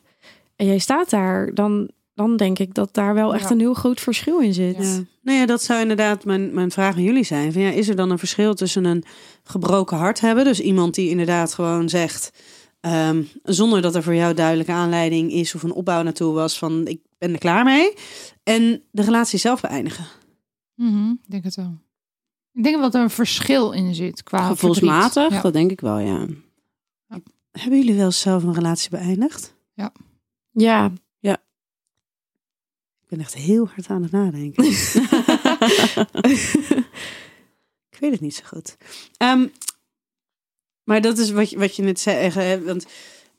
En jij staat daar, dan, dan denk ik dat daar wel echt Ja. een heel groot verschil in zit. Ja. Nou ja, dat zou inderdaad mijn, mijn vraag aan jullie zijn. Van, ja, is er dan een verschil tussen een gebroken hart hebben? Dus iemand die inderdaad gewoon zegt, ehm, zonder dat er voor jou duidelijke aanleiding is of een opbouw naartoe was van ik ben er klaar mee. En de relatie zelf beëindigen. Mhm, ik denk het wel. Ik denk dat er een verschil in zit qua Gevoelsmatig. Ja. dat denk ik wel, ja. Hebben jullie wel zelf een relatie beëindigd? Ja, Ik ben echt heel hard aan het nadenken. ik weet het niet zo goed. Ehm, maar dat is wat je, wat je net zei. Want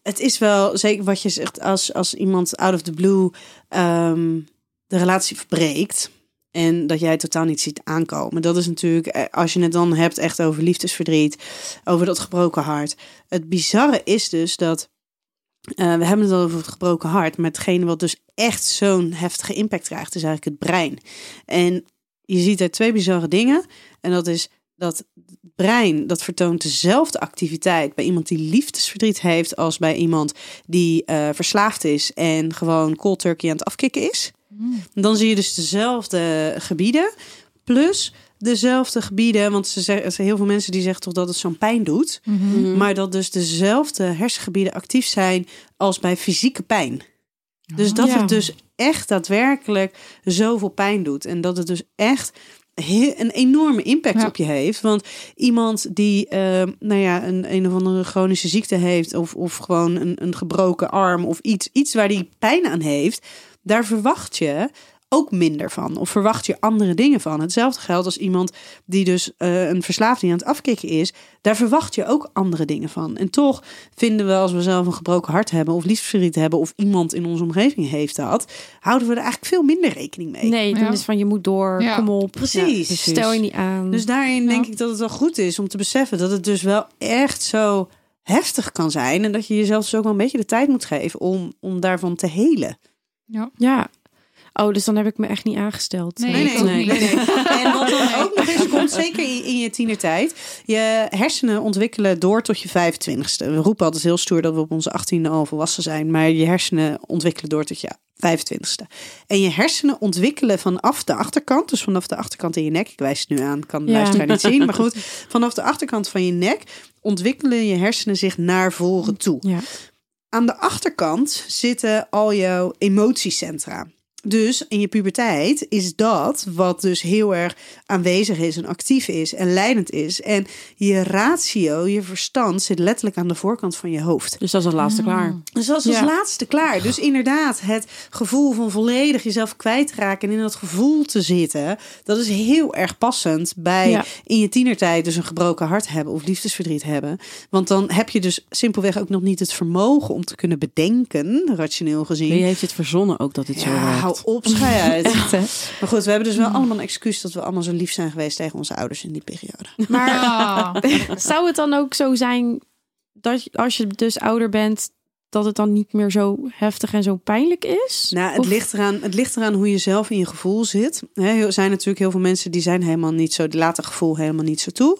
het is wel zeker wat je zegt als, als iemand out of the blue ehm, de relatie verbreekt. En dat jij totaal niet ziet aankomen. Dat is natuurlijk, eh, als je het dan hebt echt over liefdesverdriet, over dat gebroken hart. Het bizarre is dus dat, eh, we hebben het al over het gebroken hart, maar hetgene wat dus echt zo'n heftige impact krijgt, is eigenlijk het brein. En je ziet er twee bizarre dingen. En dat is dat het brein, dat vertoont dezelfde activiteit bij iemand die liefdesverdriet heeft, als bij iemand die eh, verslaafd is en gewoon cold turkey aan het afkicken is. Dan zie je dus dezelfde gebieden plus dezelfde gebieden. Want ze zeggen, er heel veel mensen die zeggen toch dat het zo'n pijn doet. Mhm. Maar dat dus dezelfde hersengebieden actief zijn als bij fysieke pijn. Dus dat Ja. het dus echt daadwerkelijk zoveel pijn doet. En dat het dus echt een enorme impact Ja. op je heeft. Want iemand die eh, nou ja, een, een of andere chronische ziekte heeft... of, of gewoon een, een gebroken arm of iets, iets waar die pijn aan heeft... daar verwacht je ook minder van. Of verwacht je andere dingen van. Hetzelfde geldt als iemand die dus eh, een verslaafde die aan het afkicken is. Daar verwacht je ook andere dingen van. En toch vinden we als we zelf een gebroken hart hebben... of liefdesverdriet hebben... of iemand in onze omgeving heeft dat... houden we er eigenlijk veel minder rekening mee. Nee, dan Ja. is van je moet door, Ja. kom op. Precies. Ja, Stel je niet aan. Dus daarin Ja. denk ik dat het wel goed is om te beseffen dat het dus wel echt zo heftig kan zijn. En dat je jezelf dus ook wel een beetje de tijd moet geven om, om daarvan te helen. ja. Oh, dus dan heb ik me echt niet aangesteld. Nee, Nee, nee. En wat dan ook nog eens komt, zeker in, in je tienertijd. Je hersenen ontwikkelen door tot je 25ste. We roepen altijd heel stoer dat we op onze 18e al volwassen zijn. Maar je hersenen ontwikkelen door tot je 25ste. En je hersenen ontwikkelen vanaf de achterkant. Dus vanaf de achterkant in je nek. Ik wijs het nu aan, kan de Ja. luisteraar niet zien. Maar goed, vanaf de achterkant van je nek ontwikkelen je hersenen zich naar voren toe. Ja. Aan de achterkant zitten al jouw emotiecentra. Dus in je puberteit is dat wat dus heel erg aanwezig is en actief is en leidend is. En je ratio, je verstand, zit letterlijk aan de voorkant van je hoofd. Dus dat is het laatste klaar. Dus dat is als Ja. laatste klaar. Dus inderdaad, het gevoel van volledig jezelf kwijtraken en in dat gevoel te zitten, dat is heel erg passend bij Ja. in je tienertijd dus een gebroken hart hebben of liefdesverdriet hebben. Want dan heb je dus simpelweg ook nog niet het vermogen om te kunnen bedenken, rationeel gezien. Wie heeft het verzonnen ook dat dit zo Ja, werkt? Op, schei uit. Echt, hè? Maar goed, we hebben dus wel allemaal een excuus dat we allemaal zo lief zijn geweest tegen onze ouders in die periode. Maar zou het dan ook zo zijn dat je- als je dus ouder bent, dat het dan niet meer zo heftig en zo pijnlijk is? Nou, het Of- ligt, eraan, het ligt eraan hoe je zelf in je gevoel zit. Hè, Er zijn natuurlijk heel veel mensen die zijn helemaal niet zo, die laten gevoel helemaal niet zo toe.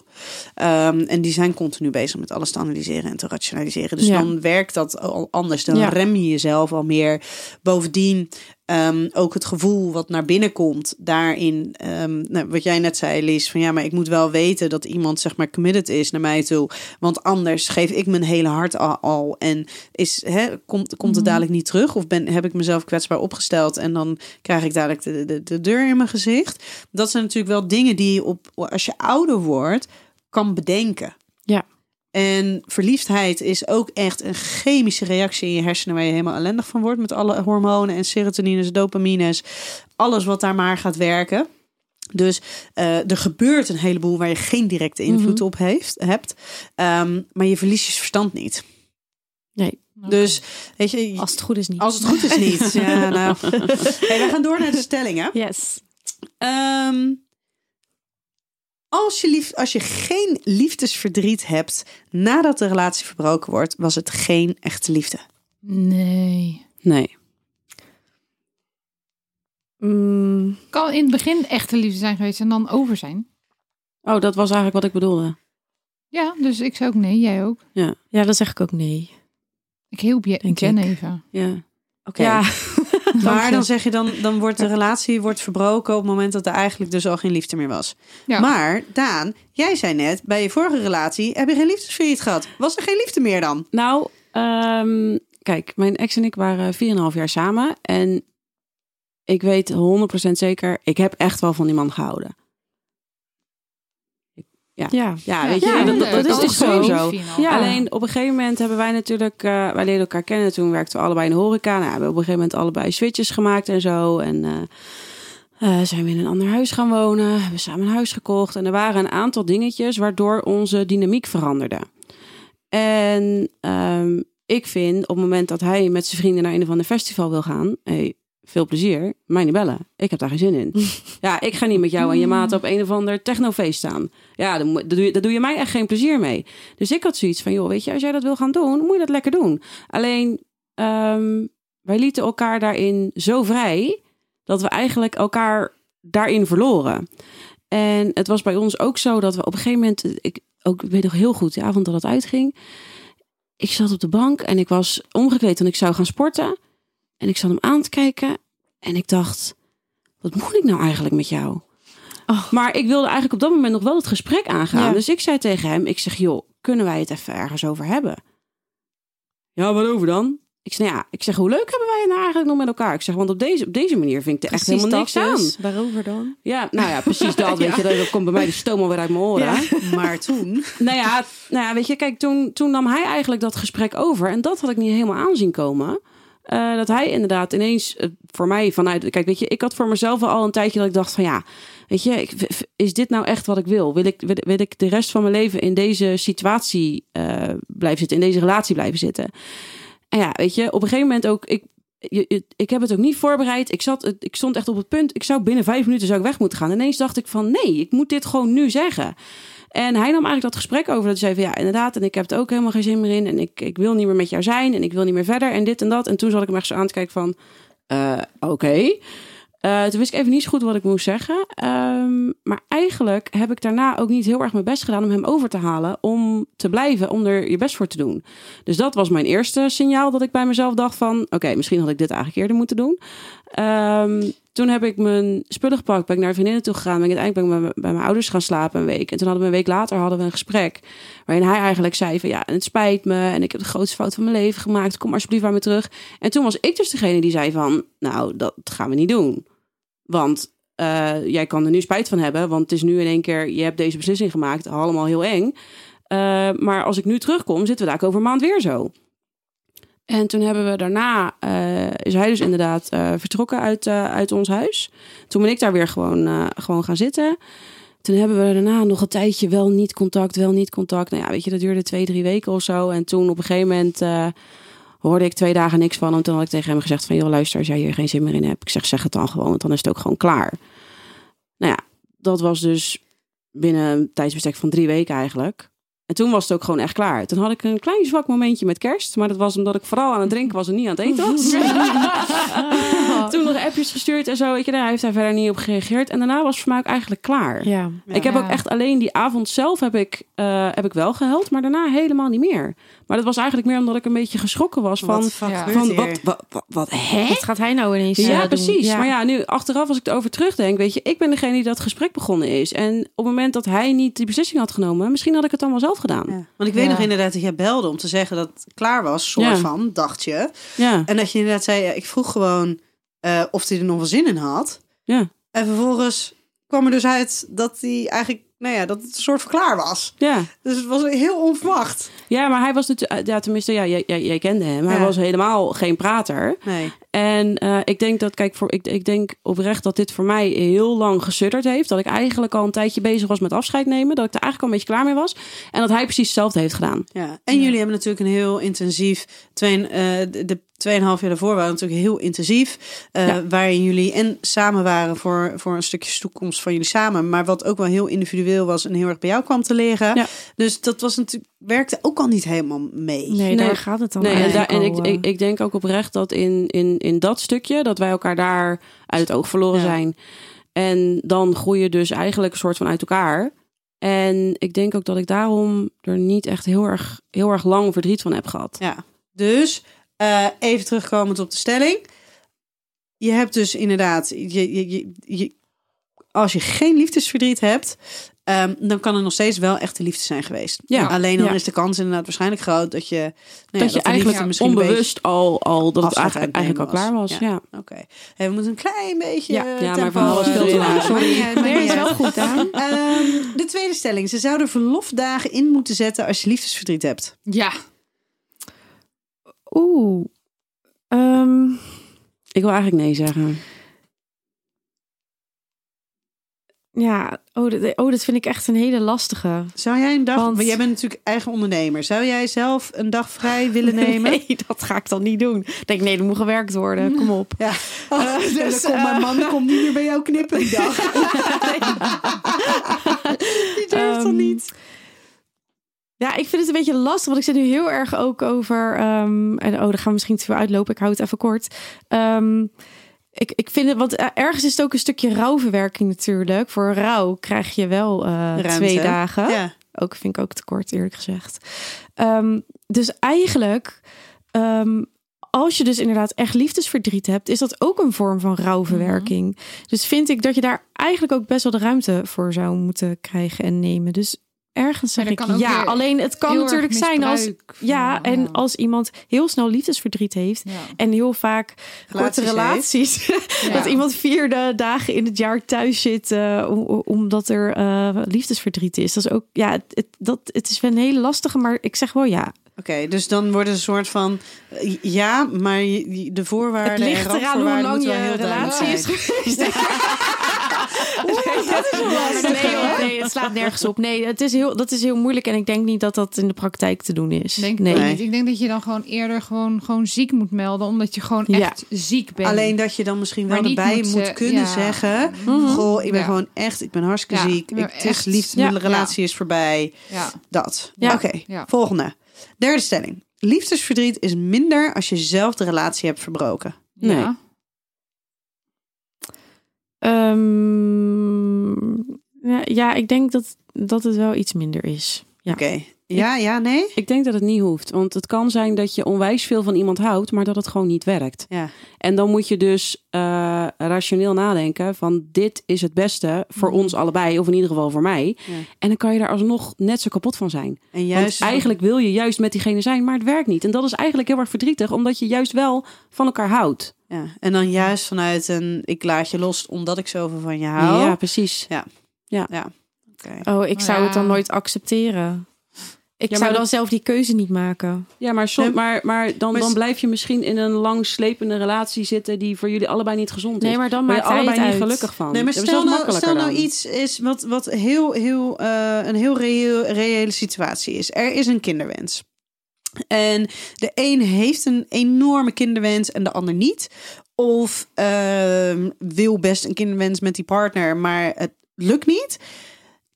Ehm, en die zijn continu bezig met alles te analyseren en te rationaliseren. Dus Ja. dan werkt dat al anders. Dan Ja. rem je jezelf al meer. Bovendien ehm, ook het gevoel wat naar binnen komt. Daarin, ehm, nou, wat jij net zei, Lies, van ja, maar ik moet wel weten dat iemand zeg maar committed is naar mij toe. Want anders geef ik mijn hele hart al. al en is, hè, komt, komt het dadelijk niet terug? Of ben, heb ik mezelf kwetsbaar opgesteld en dan krijg ik dadelijk de, de, de deur in mijn gezicht? Dat zijn natuurlijk wel dingen die je op, als je ouder wordt, kan bedenken. Ja. En verliefdheid is ook echt een chemische reactie in je hersenen waar je helemaal ellendig van wordt met alle hormonen en serotonines, dopamines, alles wat daar maar gaat werken. Dus eh, er gebeurt een heleboel waar je geen directe invloed Mhm. op heeft, hebt, Ehm, maar je verliest je verstand niet. Nee, Dus weet je, als het goed is niet. als het goed is niet. Ja, nou. Hey, we gaan door naar de stellingen. Yes. Ehm, als, je lief, als je geen liefdesverdriet hebt nadat de relatie verbroken wordt, was het geen echte liefde. Nee. Nee. Mm, Kan in het begin echte liefde zijn geweest en dan over zijn. Oh, dat was eigenlijk wat ik bedoelde. Ja, dus ik zei ook nee, jij ook. ja, dan zeg ik ook nee. Ik hielp je, even. Ja. Oké. Ja, maar dan zeg je dan, dan wordt de relatie wordt verbroken op het moment dat er eigenlijk dus al geen liefde meer was. Ja. Maar Daan, jij zei net, bij je vorige relatie heb je geen liefdesverdriet gehad. Was er geen liefde meer dan? Nou, ehm, kijk, mijn ex en ik waren 4,5 jaar samen. En ik weet 100% zeker, ik heb echt wel van die man gehouden. Ja. Ja, weet je, Ja, dat, dat, dat is is gewoon zo. zo. Ja. Alleen op een gegeven moment hebben wij natuurlijk, eh, wij leren elkaar kennen. Toen werkten we allebei in de horeca. Nou, we hebben op een gegeven moment allebei switches gemaakt en zo. En eh, eh, zijn we in een ander huis gaan wonen. Hebben samen een huis gekocht. En er waren een aantal dingetjes waardoor onze dynamiek veranderde. En ehm, ik vind op het moment dat hij met zijn vrienden naar een of ander festival wil gaan. Hey, veel plezier, mij niet bellen. Ik heb daar geen zin in. Ja, ik ga niet met jou en je maat op een of ander technofeest staan. Ja, dan, daar doe, je, doe je mij echt geen plezier mee. Dus ik had zoiets van, joh, weet je, als jij dat wil gaan doen, moet je dat lekker doen. Alleen, ehm, wij lieten elkaar daarin zo vrij, dat we eigenlijk elkaar daarin verloren. En het was bij ons ook zo dat we op een gegeven moment, ik, ook, ik weet nog heel goed, de avond dat het uitging. Ik zat op de bank en ik was omgekleed toen ik zou gaan sporten. En ik zat hem aan te kijken en ik dacht, wat moet ik nou eigenlijk met jou? Oh. Maar ik wilde eigenlijk op dat moment nog wel het gesprek aangaan. Ja. Dus ik zei tegen hem, ik zeg, joh, kunnen wij het even ergens over hebben? Ja, waarover dan? Ik zeg, nou ja, ik zeg, hoe leuk hebben wij het nou eigenlijk nog met elkaar? Ik zeg, want op deze, op deze manier vind ik er echt helemaal niks aan. dus. Waarover dan? Ja, nou ja, precies dat. Weet je, dat komt bij mij de stoom alweer uit mijn oren. Ja. Maar toen... Nou ja, nou ja, weet je, kijk, toen, toen nam hij eigenlijk dat gesprek over. En dat had ik niet helemaal aanzien komen. Eh, dat hij inderdaad ineens eh, voor mij vanuit... Kijk, weet je, ik had voor mezelf al een tijdje dat ik dacht van ja... Weet je, ik, is dit nou echt wat ik wil? Wil ik, wil, wil ik de rest van mijn leven in deze situatie eh, blijven zitten? In deze relatie blijven zitten? En ja, weet je, op een gegeven moment ook... Ik, ik heb het ook niet voorbereid. Ik, zat, ik stond echt op het punt. Ik zou binnen vijf minuten zou ik weg moeten gaan. Ineens dacht ik van nee, ik moet dit gewoon nu zeggen. En hij nam eigenlijk dat gesprek over. Dat hij zei van ja, inderdaad. En ik heb het ook helemaal geen zin meer in. En ik, ik wil niet meer met jou zijn. En ik wil niet meer verder. En dit en dat. En toen zat ik hem echt zo aan te kijken van... eh, Oké. Eh, toen wist ik even niet zo goed wat ik moest zeggen. Ehm, maar eigenlijk heb ik daarna ook niet heel erg mijn best gedaan om hem over te halen. Om te blijven, om er je best voor te doen. Dus dat was mijn eerste signaal dat ik bij mezelf dacht van... Oké, misschien had ik dit eigenlijk eerder moeten doen. Ehm, toen heb ik mijn spullen gepakt, ben ik naar vriendinnen toe gegaan. Ben ik uiteindelijk ben ik bij, mijn ouders gaan slapen een week. En toen hadden we een week later hadden we een gesprek. Waarin hij eigenlijk zei van ja, het spijt me. En ik heb de grootste fout van mijn leven gemaakt. Kom alsjeblieft bij me terug. En toen was ik dus degene die zei van nou, dat gaan we niet doen. Want eh, jij kan er nu spijt van hebben. Want het is nu in één keer, je hebt deze beslissing gemaakt. Allemaal heel eng. Eh, maar als ik nu terugkom, zitten we daar over een maand weer zo. En toen hebben we daarna, eh, is hij dus inderdaad eh, vertrokken uit, eh, uit ons huis. Toen ben ik daar weer gewoon, gewoon gaan zitten. Toen hebben we daarna nog een tijdje wel niet contact, wel niet contact. Nou ja, weet je, dat duurde twee, drie weken of zo. En toen op een gegeven moment hoorde ik twee dagen niks van hem. Toen had ik tegen hem gezegd van, joh, luister, als jij hier geen zin meer in hebt. Ik zeg, zeg het dan gewoon, want dan is het ook gewoon klaar. Nou ja, dat was dus binnen een tijdsbestek van drie weken eigenlijk. En toen was het ook gewoon echt klaar. Toen had ik een klein zwak momentje met kerst. Maar dat was omdat ik vooral aan het drinken was en niet aan het eten was. toen nog appjes gestuurd en zo. Weet je, daar heeft hij verder niet op gereageerd. En daarna was het voor mij ook eigenlijk klaar. Ja. Ik heb Ja. ook echt alleen die avond zelf heb ik, eh, heb ik wel gehuild. Maar daarna helemaal niet meer. Maar dat was eigenlijk meer omdat ik een beetje geschrokken was. Van, wat ja. van wat, wat, wat, wat, hè? Wat gaat hij nou ineens Ja, eh, precies. Maar ja, nu achteraf als ik erover terugdenk, weet je, ik ben degene die dat gesprek begonnen is. En op het moment dat hij niet die beslissing had genomen, misschien had ik het dan wel zelf gedaan. Ja. Want ik weet Ja. nog inderdaad dat jij belde om te zeggen dat het klaar was, soort Ja. van, dacht je. Ja, En dat je inderdaad zei, ik vroeg gewoon eh, of hij er nog wel zin in had. ja, En vervolgens kwam er dus uit dat hij eigenlijk, nou ja, dat het een soort van klaar was. ja. Dus het was heel onverwacht. Ja, maar hij was natuurlijk, ja, tenminste, ja, jij, jij, jij kende hem. Hij Ja. was helemaal geen prater. Nee. En eh, ik denk dat, kijk, voor, ik, ik denk oprecht dat dit voor mij heel lang gesudderd heeft. Dat ik eigenlijk al een tijdje bezig was met afscheid nemen. Dat ik er eigenlijk al een beetje klaar mee was. En dat hij precies hetzelfde heeft gedaan. Ja. En jullie hebben natuurlijk een heel intensief, twee, eh, de, tweeënhalf jaar daarvoor waren natuurlijk heel intensief. eh, Ja. Waarin jullie en samen waren voor, voor een stukje toekomst van jullie samen. Maar wat ook wel heel individueel was en heel erg bij jou kwam te liggen. Ja. Dus dat was natuurlijk, werkte ook al niet helemaal mee. Nee, Nee. daar gaat het dan Nee, en, daar, eigenlijk en ik, al, eh. ik, ik denk ook oprecht dat in, in, in dat stukje, dat wij elkaar daar uit het oog verloren Ja. zijn. En dan groei je dus eigenlijk een soort van uit elkaar. En ik denk ook dat ik daarom er niet echt heel erg, heel erg lang verdriet van heb gehad. Ja, dus eh, even terugkomend op de stelling. Je hebt dus inderdaad, je, je, je, je- als je geen liefdesverdriet hebt, ehm, dan kan er nog steeds wel echte liefde zijn geweest. Ja. Alleen dan Ja. is de kans inderdaad waarschijnlijk groot dat je, nou ja, dat je eigenlijk liefde misschien onbewust al, al dat het eigenlijk, eigenlijk al klaar was. Ja. Oké, Hey, we moeten een klein beetje. Ja. tempo, verhaal was eh, veel te houden. Sorry. Maar Nee, is wel goed aan. Ehm, de tweede stelling. Ze zouden verlofdagen in moeten zetten als je liefdesverdriet hebt. Ja, Oeh. Ehm, Ik wil eigenlijk nee zeggen. Ja, oh dit, oh, dit vind ik echt een hele lastige. Zou jij een dag, Want- jij bent natuurlijk eigen ondernemer. Zou jij zelf een dag vrij willen nemen? Nee, dat ga ik dan niet doen. Ik denk, nee, er moet gewerkt worden. Kom op. Ja. Eh, dus, dus, komt mijn man komt niet meer bij jou knippen die dag. die durft dan Ehm, niet. Ja, ik vind het een beetje lastig, want ik zit nu heel erg ook over. ehm, en oh, daar gaan we misschien te veel uitlopen. Ik hou het even kort. Ehm, ik, ik vind het, want eh, ergens is het ook een stukje rouwverwerking natuurlijk. Voor rouw krijg je wel eh, twee dagen. Ja. Ook vind ik ook te kort, eerlijk gezegd. Ehm, dus eigenlijk, ehm, als je dus inderdaad echt liefdesverdriet hebt, is dat ook een vorm van rouwverwerking. Dus vind ik dat je daar eigenlijk ook best wel de ruimte voor zou moeten krijgen en nemen. Dus ergens zeg ik ja. Alleen het kan natuurlijk zijn als ja, van, en ja. als iemand heel snel liefdesverdriet heeft Ja. en heel vaak korte Relaties relaties, Ja. dat iemand vier de dagen in het jaar thuis zit eh, om- omdat er eh, liefdesverdriet is. Dat is ook ja, het, het- dat het is wel een hele lastige, maar ik zeg wel ja. Oké, dus dan wordt het een soort van... eh, Ja, maar de voorwaarden Het ligt eraan hoe lang je heel duidelijk is. Nee, het slaat nergens op. Nee, het is heel, dat is heel moeilijk en ik denk niet dat dat in de praktijk te doen is. Denk nee. ik niet. Ik denk dat je dan gewoon eerder gewoon, gewoon ziek moet melden, omdat je gewoon Ja. echt ziek bent. Alleen dat je dan misschien wel erbij moet moet, ze- kunnen ja. zeggen... Mhm. Goh, ik ben Ja. gewoon echt... Ik ben hartstikke Ja, ziek. ik het is liefde, Ja. de relatie is voorbij. ja. Dat. Ja. Oké, Ja. volgende. Derde stelling. Liefdesverdriet is minder als je zelf de relatie hebt verbroken. Nee. Ja. Ehm, ja, ik denk dat, dat het wel iets minder is. Ja. Oké. Ja, ja, nee? Ik denk dat het niet hoeft. Want het kan zijn dat je onwijs veel van iemand houdt, maar dat het gewoon niet werkt. Ja. En dan moet je dus eh, rationeel nadenken van dit is het beste voor ons allebei, of in ieder geval voor mij. Ja. En dan kan je daar alsnog net zo kapot van zijn. En juist... Want eigenlijk wil je juist met diegene zijn, maar het werkt niet. En dat is eigenlijk heel erg verdrietig, omdat je juist wel van elkaar houdt. Ja. En dan juist vanuit een... Ik laat je los omdat ik zoveel van je hou. Ja, precies. Oké. Oh, ik zou het dan Ja. nooit accepteren. Ik Ja, zou dan dat- zelf die keuze niet maken. Ja, maar, som, Nee, maar, maar, dan, maar dan blijf je misschien in een lang slepende relatie zitten die voor jullie allebei niet gezond is. Nee, maar dan Waar je allebei het niet uit. gelukkig van. Nee, maar stel nou, stel nou dan. iets is wat, wat heel, heel, eh, een heel reëel, reële situatie is. Er is een kinderwens. En de een heeft een enorme kinderwens en de ander niet. Of ehm, wil best een kinderwens met die partner, maar het lukt niet.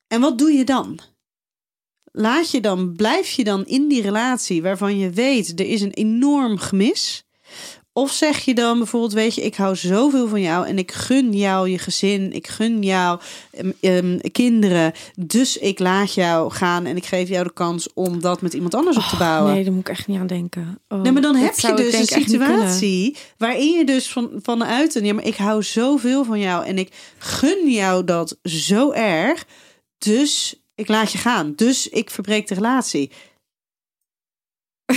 En wat doe je dan? Laat je dan, blijf je dan in die relatie waarvan je weet er is een enorm gemis? Of zeg je dan bijvoorbeeld, weet je, ik hou zoveel van jou en ik gun jou je gezin, ik gun jou ehm, ehm, kinderen, dus ik laat jou gaan en ik geef jou de kans om dat met iemand anders op te bouwen. Oh, Nee, daar moet ik echt niet aan denken. Oh, Nee, maar dan heb je dus een situatie waarin je dus van, vanuit een, ja, maar ik hou zoveel van jou en ik gun jou dat zo erg, dus ik laat je gaan, dus ik verbreek de relatie.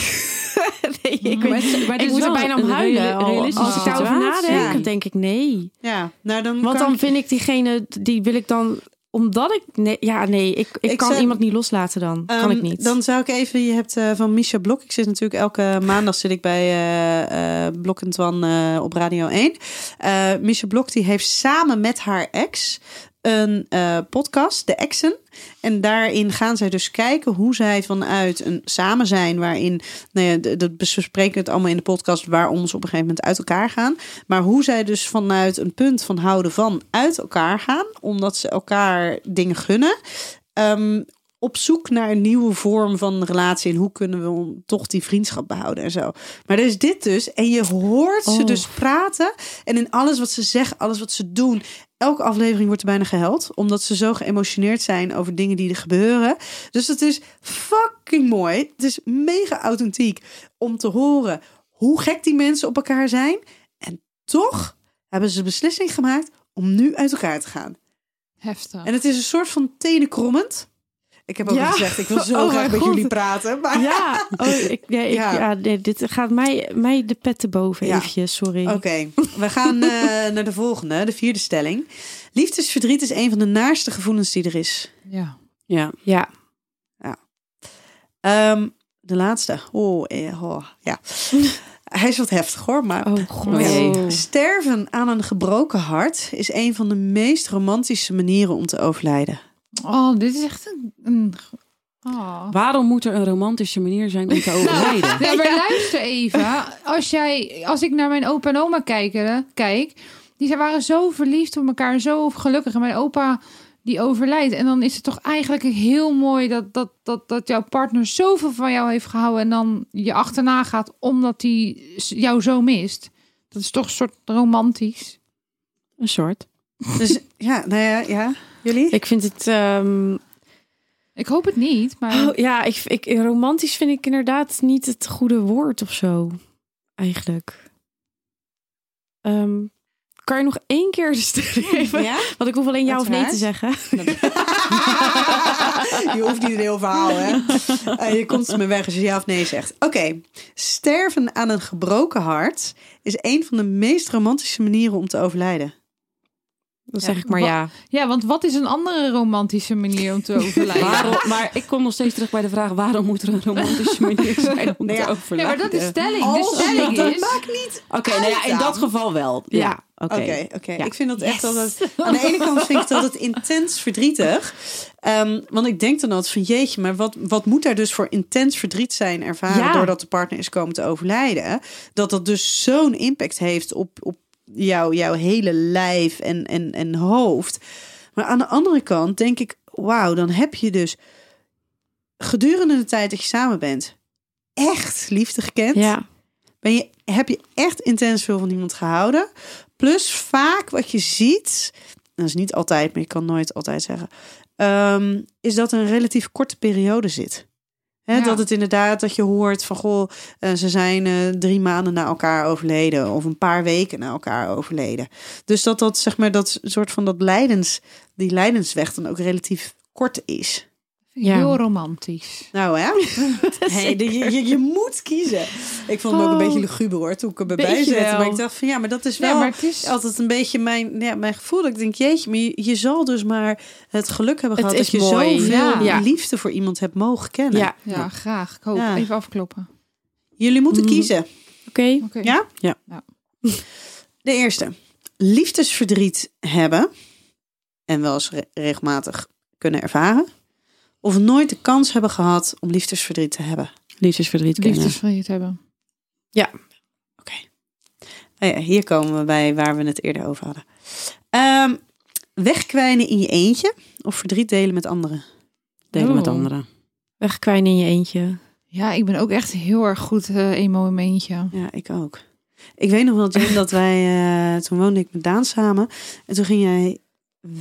nee, ik, Maar weet- ik is moet er wel bijna om huilen. realistische Als ik daarover nadenk, Ja. denk ik nee. Ja, nou dan Want dan ik- vind ik diegene, die wil ik dan, omdat ik, nee, ja nee, ik, ik, Ik kan zou- iemand niet loslaten dan. kan ik Ehm, niet. Dan zou ik even, je hebt eh, van Misha Blok. Ik zit natuurlijk elke maandag zit ik bij eh eh Blok en Twan eh, op Radio 1. Eh Misha Blok die heeft samen met haar ex een eh, podcast, De Exen. En daarin gaan zij dus kijken hoe zij vanuit een samen zijn, waarin, nou ja, dat bespreken het allemaal in de podcast, waarom ze op een gegeven moment uit elkaar gaan. Maar hoe zij dus vanuit een punt van houden van uit elkaar gaan, omdat ze elkaar dingen gunnen. Ehm, op zoek naar een nieuwe vorm van relatie. En hoe kunnen we toch die vriendschap behouden en zo. Maar er is dit dus. En je hoort ze Oh. dus praten. En in alles wat ze zeggen, alles wat ze doen. Elke aflevering wordt er bijna gehuild. Omdat ze zo geëmotioneerd zijn over dingen die er gebeuren. Dus het is fucking mooi. Het is mega authentiek om te horen hoe gek die mensen op elkaar zijn. En toch hebben ze de beslissing gemaakt om nu uit elkaar te gaan. Heftig. En het is een soort van tenenkrommend. Ik heb ook Ja. gezegd, ik wil zo Oh graag met God. jullie praten. Maar... Ja, oh, ik, nee, ik, Ja. ja. nee, dit gaat mij, mij de pet te boven Ja. eventjes, sorry. Oké, we gaan eh, naar de volgende, de vierde stelling. Liefdesverdriet is een van de naarste gevoelens die er is. Ja. Ja. Ja, Ehm, de laatste. Oh, eh, oh, ja. Hij is wat heftig hoor, maar... oh god. Sterven aan een gebroken hart is een van de meest romantische manieren om te overlijden. Oh, dit is echt een... een oh. Waarom moet er een romantische manier zijn om te overlijden? Ja, maar luister even. Als, jij, als ik naar mijn opa en oma kijken, kijk, die zijn- waren zo verliefd op elkaar, zo gelukkig. En mijn opa die overlijdt. En dan is het toch eigenlijk heel mooi dat, dat, dat, dat jouw partner zoveel van jou heeft gehouden. En dan je achterna gaat omdat hij jou zo mist. Dat is toch een soort romantisch. Een soort. Dus ja, nou ja, ja. Jullie? Ik vind het, ehm, Ik hoop het niet, maar... oh, ja, ik, ik, romantisch vind ik inderdaad niet het goede woord of zo. eigenlijk. Ehm, kan je nog één keer de ster geven? Ja? Want ik hoef alleen ja of nee te zeggen. je hoeft niet een heel verhaal, hè? Eh, je komt me weg als je ja of nee zegt. Oké, sterven aan een gebroken hart is een van de meest romantische manieren om te overlijden. Dan Ja, zeg ik maar wa- ja. Ja, want wat is een andere romantische manier om te overlijden? Waarom, maar ik kom nog steeds terug bij de vraag: waarom moet er een romantische manier zijn om ja, te overlijden? maar dat is stelling. De stelling dat is... maakt niet Oké, nou ja, in dat geval wel. Ja, Ja. oké. Oké. Ja. Ik vind dat echt altijd... Aan de ene kant vind ik dat het intens verdrietig. Ehm, want ik denk dan altijd van jeetje, maar wat, wat moet daar dus voor intens verdriet zijn ervaren... Ja. doordat de partner is komen te overlijden? Dat dat dus zo'n impact heeft op, op jou, jouw hele lijf en, en, en hoofd. Maar aan de andere kant denk ik, wauw, dan heb je dus gedurende de tijd dat je samen bent... echt liefde gekend. Ja. Ben je, heb je echt intens veel van iemand gehouden? Plus vaak wat je ziet, dat is niet altijd, maar je kan nooit altijd zeggen, ehm, is dat een relatief korte periode zit. Ja. Dat het inderdaad dat je hoort van goh, eh, ze zijn eh, drie maanden na elkaar overleden of een paar weken na elkaar overleden. Dus dat dat zeg maar dat soort van dat lijdens, die lijdensweg dan ook relatief kort is. Ja. Heel romantisch. Nou hè? Hey, je, je, je moet kiezen. Ik vond hem ook een Oh. beetje luguber hoor, toen ik erbij Beetje zette. Maar ik dacht van ja, maar dat is Ja, wel maar het is... altijd een beetje mijn, ja, mijn gevoel. Dat ik denk, jeetje, maar je, je zal dus maar het geluk hebben Het gehad dat je mooi. zoveel Ja. Liefde voor iemand hebt mogen kennen. Ja. Ja, graag. Ik hoop. Ja. Even afkloppen. Jullie moeten Mhm. kiezen. Oké. Ja? Ja. Ja. De eerste. Liefdesverdriet hebben. En wel eens re- regelmatig kunnen ervaren. Of nooit de kans hebben gehad om liefdesverdriet te hebben. Liefdesverdriet kennen. Liefdesverdriet hebben. Nou ja, hier komen we bij waar we het eerder over hadden. Ehm, wegkwijnen in je eentje of verdriet delen met anderen? Delen met anderen. Wegkwijnen in je eentje. Ja, ik ben ook echt heel erg goed eh emo in mijn eentje. Ja, ik ook. Ik weet nog wel, Jen, dat wij, eh, toen woonde ik met Daan samen. En toen ging jij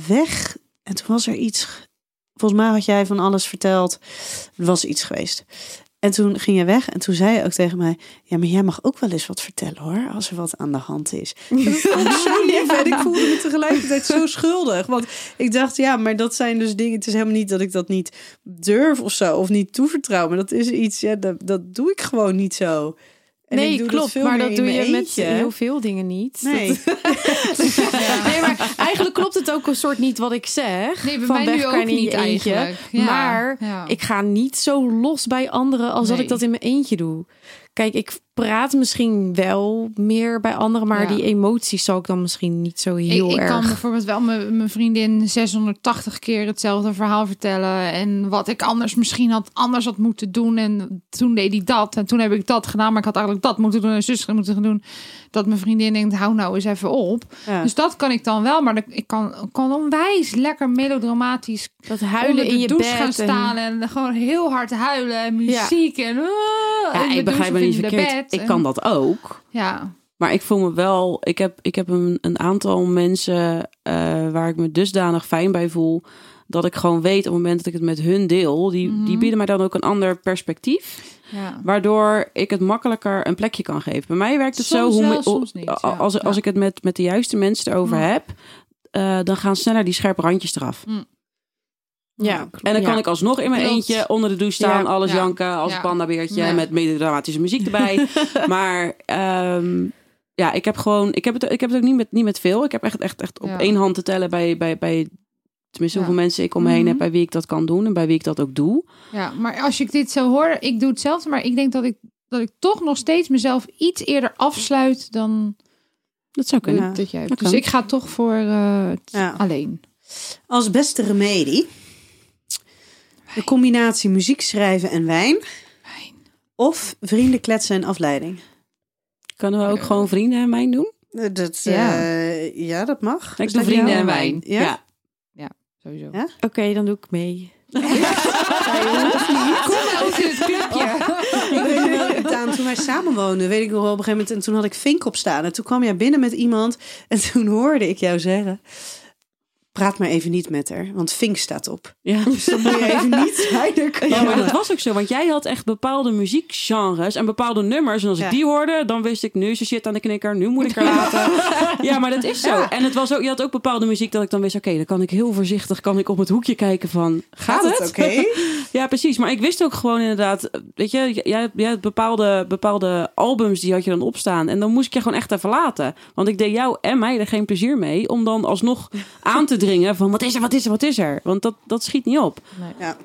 weg. En toen was er iets, volgens mij had jij van alles verteld. Er was iets geweest. En toen ging je weg en toen zei je ook tegen mij... Ja, maar jij mag ook wel eens wat vertellen hoor, als er wat aan de hand is. Dat zo lief en ik voelde me tegelijkertijd zo schuldig. Want ik dacht, ja, maar dat zijn dus dingen... Het is helemaal niet dat ik dat niet durf of zo, of niet toevertrouw. Maar dat is iets, ja, dat, dat doe ik gewoon niet zo. En ik nee, klopt. maar dat doe je met heel veel dingen niet. Nee. Dat- nee, maar eigenlijk klopt het ook een soort niet wat ik zeg. Nee, bij van mij nu ook in je niet eentje. Ja, Maar ja. ik ga niet zo los bij anderen als dat ik dat in mijn eentje doe. Kijk, ik praat misschien wel meer bij anderen, maar Ja. die emoties zal ik dan misschien niet zo heel ik, ik erg. kan bijvoorbeeld wel mijn vriendin 680 keer hetzelfde verhaal vertellen. En wat ik anders misschien had anders had moeten doen. En toen deed hij dat. En toen heb ik dat gedaan. Maar ik had eigenlijk dat moeten doen en zus moeten gaan doen. Dat mijn vriendin denkt, hou nou eens even op. Ja. Dus dat kan ik dan wel. Maar ik kan, kan onwijs lekker melodramatisch dat onder huilen de in je douche bed. gaan en- staan. En, gewoon heel hard huilen. En muziek. En, uh, Ja, ik begrijp me niet verkeerd. bed. Ik kan dat ook. Ja, Maar ik voel me wel, ik heb, ik heb een, een aantal mensen eh, waar ik me dusdanig fijn bij voel. Dat ik gewoon weet op het moment dat ik het met hun deel, die, Mhm. die bieden mij dan ook een ander perspectief. ja. Waardoor ik het makkelijker een plekje kan geven. Bij mij werkt het Soms zo, wel, hoe, soms niet, ja. als, als Ja. ik het met, met de juiste mensen erover Ja. heb, eh, dan gaan sneller die scherpe randjes eraf. Ja, En dan kan ja. ik alsnog in mijn Klopt. eentje onder de douche staan, Ja. alles Ja. janken als Ja. een pandabeertje Ja. met melodramatische muziek erbij. maar ehm, ja, ik heb gewoon, ik heb het, ik heb het ook niet met, niet met veel. Ik heb echt, echt, echt op Ja. één hand te tellen bij, bij, bij tenminste Ja. hoeveel mensen ik om me heen Mhm. heb bij wie ik dat kan doen en bij wie ik dat ook doe. Ja, maar als ik dit zo hoor, ik doe hetzelfde, maar ik denk dat ik, dat ik toch nog steeds mezelf iets eerder afsluit dan Dat zou kunnen. Dat jij dat Dus kan. ik ga toch voor eh, alleen. Als beste remedie. De combinatie muziek schrijven en wijn. Wijn. Of vrienden kletsen en afleiding. Kunnen we ook gewoon vrienden en wijn doen? Eh, Dat, Ja. eh, ja, dat mag. Ik Dus doe vrienden en wijn. Ja? Ja. Sowieso. Ja? Oké, dan doe ik mee. Kom nou het clubje. Ik weet nog wel, Daan, toen wij samen woonden, weet ik nog wel op een gegeven moment. En toen had ik Vink op staan. En toen kwam jij binnen met iemand. En toen hoorde ik jou zeggen. Praat maar even niet met haar, want Vink staat op. Ja. Dus dan moet je even niet verder komen. Ja, maar dat was ook zo. Want jij had echt bepaalde muziekgenres en bepaalde nummers. En als ik die hoorde, dan wist ik nu ze shit aan de knikker. Nu moet ik er laten. ja, maar dat is zo. En het was ook, je had ook bepaalde muziek dat ik dan wist. Oké, dan kan ik heel voorzichtig kan ik op het hoekje kijken van... Gaat, Gaat het oké? Ja, precies. Maar ik wist ook gewoon inderdaad... Weet je, jij, jij had bepaalde, bepaalde albums die had je dan opstaan. En dan moest ik je gewoon echt even laten. Want ik deed jou en mij er geen plezier mee. Om dan alsnog aan te dringen van... Wat is er, wat is er, wat is er? Want dat, dat schiet niet op. Ja.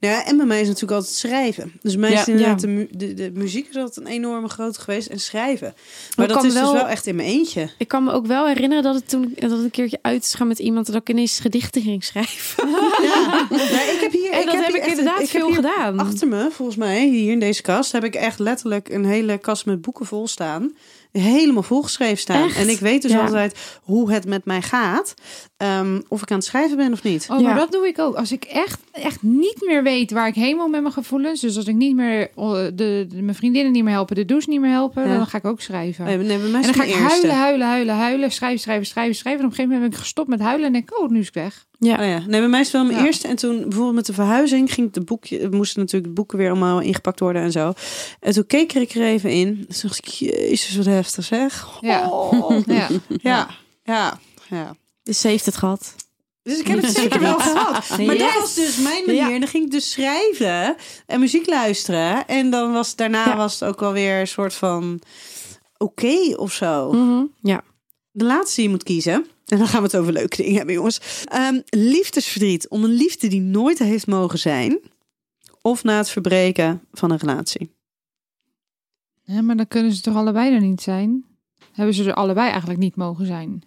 Nou ja, en bij mij is natuurlijk altijd schrijven. Dus mij Ja. is inderdaad Ja. de, mu- de, de muziek is altijd een enorme groot geweest en schrijven. Maar Maar ik dat kan is dus wel- wel echt in mijn eentje. Ik kan me ook wel herinneren dat het toen dat het een keertje uit is gaan met iemand dat ik ineens gedichten ging schrijven. Ja, maar ik heb hier, En dat heb hier ik echt- inderdaad ik heb veel gedaan. Achter me, volgens mij, hier in deze kast, heb ik echt letterlijk een hele kast met boeken vol staan. Helemaal volgeschreven staan. Echt? En ik weet dus Ja. altijd hoe het met mij gaat. Ehm, of ik aan het schrijven ben of niet. Oh, maar Ja. dat doe ik ook. Als ik echt, echt niet meer weet waar ik heen moet met mijn gevoelens. Dus als ik niet meer oh, de, de, mijn vriendinnen niet meer helpen, de douche niet meer helpen, Ja. dan ga ik ook schrijven. Nee, nee, bij mij en dan ga ik huilen, huilen, huilen, huilen, schrijven, schrijven, schrijven, schrijven. En op een gegeven moment ben ik gestopt met huilen en denk ik, oh, nu is het weg. Ja. Oh ja. Nee, bij mij is het wel mijn Ja. eerste. En toen bijvoorbeeld met de verhuizing ging de boekje, moesten natuurlijk de boeken weer allemaal ingepakt worden en zo. En toen keek ik er even in. Toen dacht ik, jezus, wat heftig zeg. Ja. Oh. Ja. ja, ja, ja. Dus ze heeft het gehad. Dus ik heb het zeker wel gehad. Maar dat was dus mijn manier. En dan ging ik dus schrijven en muziek luisteren. En dan was daarna Ja. was het ook wel weer een soort van oké of zo. Mhm. Ja. De laatste die je moet kiezen. En dan gaan we het over leuke dingen hebben, jongens. Ehm, liefdesverdriet. Om een liefde die nooit heeft mogen zijn. Of na het verbreken van een relatie. Ja, maar dan kunnen ze toch allebei er niet zijn? Hebben ze er allebei eigenlijk niet mogen zijn?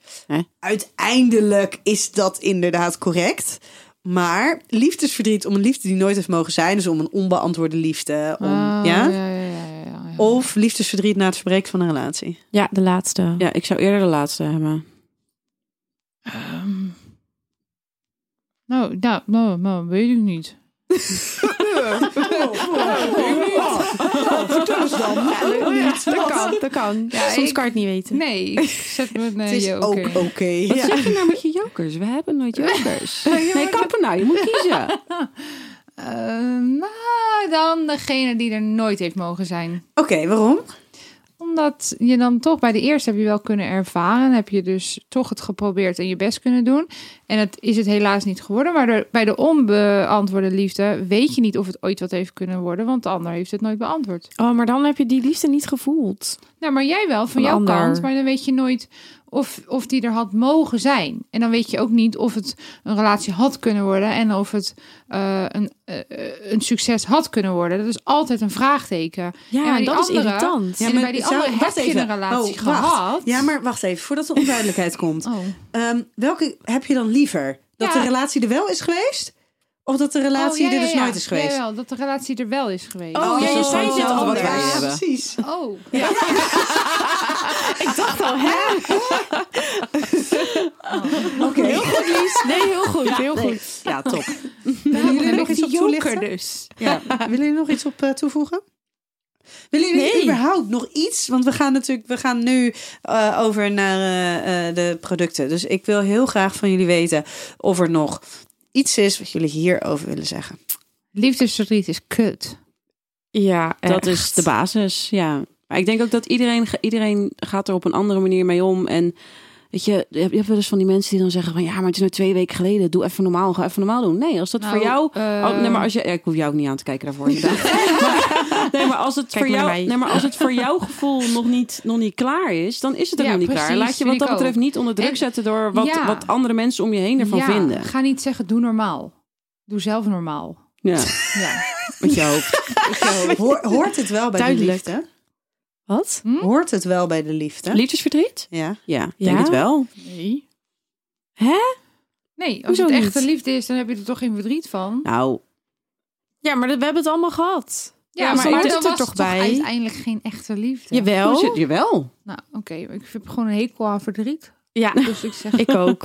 Uiteindelijk is dat inderdaad correct. Maar liefdesverdriet om een liefde die nooit heeft mogen zijn. Dus om een onbeantwoorde liefde. Om, Oh, ja? ja, ja, ja, ja, ja, ja. Of liefdesverdriet na het verbreken van een relatie. ja, de laatste. Ja, ik zou eerder de laatste hebben. Ehm. nou, nou, nou, nou, weet ik niet. vertel eens dan. dat kan, dat kan. Ja, Soms ik- kan je het niet weten. Nee, ik zet me een Het is ook oké. Wat Ja. zeg je nou met je jokers? We hebben nooit jokers. nee, kappen nou. Je moet kiezen. Ehm, nou, dan degene die er nooit heeft mogen zijn. Oké, waarom? Omdat je dan toch bij de eerste heb je wel kunnen ervaren. Heb je dus toch het geprobeerd en je best kunnen doen. En het is het helaas niet geworden. Maar de- bij de onbeantwoorde liefde weet je niet of het ooit wat heeft kunnen worden. Want de ander heeft het nooit beantwoord. Oh, maar dan heb je die liefde niet gevoeld. Nou, maar jij wel, van Van jouw ander. kant. Maar dan weet je nooit of, of die er had mogen zijn. En dan weet je ook niet of het een relatie had kunnen worden. En of het eh, een, eh, eh, een succes had kunnen worden. Dat is altijd een vraagteken. Ja, bij die dat is andere- irritant. Ja, en bij die zou- andere heb je een relatie Oh, gehad. Ja, maar wacht even, voordat er onduidelijkheid komt. Oh. Ehm, welke heb je dan liever? Dat Ja. de relatie er wel is geweest? Of dat de relatie Oh, ja, er dus ja, ja. nooit is geweest? Jawel, dat de relatie er wel is geweest. Oh, ja, je zei dit wij hebben. precies. Oh. Ik dacht al, hè? Oké. Heel goed, Lies. Nee, heel goed, heel goed. Ja, top. Willen jullie nog iets op toelichten? dus. Ja. Willen jullie nog iets op eh, toevoegen? Willen jullie Nee. überhaupt nog iets? Want we gaan natuurlijk, we gaan nu eh, over naar eh, eh, de producten. Dus ik wil heel graag van jullie weten of er nog iets is wat jullie hierover willen zeggen. Liefdesverdriet is kut. Ja, Dat is de basis, ja. Maar ik denk ook dat iedereen, iedereen gaat er op een andere manier mee om. En weet je, je hebt wel eens van die mensen die dan zeggen van... ja, maar het is nou twee weken geleden, doe even normaal, ga even normaal doen. Nee, als dat Nou, voor jou... eh, oh, nee, maar als je, ja, ik hoef jou ook niet aan te kijken daarvoor. Maar- nee, maar als het, Kijk voor jou, mij. nee, maar als het voor jouw gevoel nog niet, nog niet klaar is... dan is het ook Ja, nog niet klaar. Laat je wat dat betreft ook. niet onder druk En- zetten... door wat, Ja. wat andere mensen om je heen ervan ja, vinden. Ga niet zeggen, doe normaal. Doe zelf normaal. Ja, Ja. met je hoofd. Hoor- hoort het wel bij Duidelijk. de liefde? Wat? Hm? Hoort het wel bij de liefde? Liefdesverdriet? Ja. Ja, ik Ja? denk het wel. Nee. Hè? Nee, als Hoezo het niet? echte liefde is, dan heb je er toch geen verdriet van. Nou, Ja, maar dat- we hebben het allemaal gehad. Ja, maar maar, ik maar zit dan er was toch bij? uiteindelijk geen echte liefde. Jawel. zit je wel? Nou, oké. ik heb gewoon een hekel aan verdriet. Ja, Dus ik zeg... ik ook.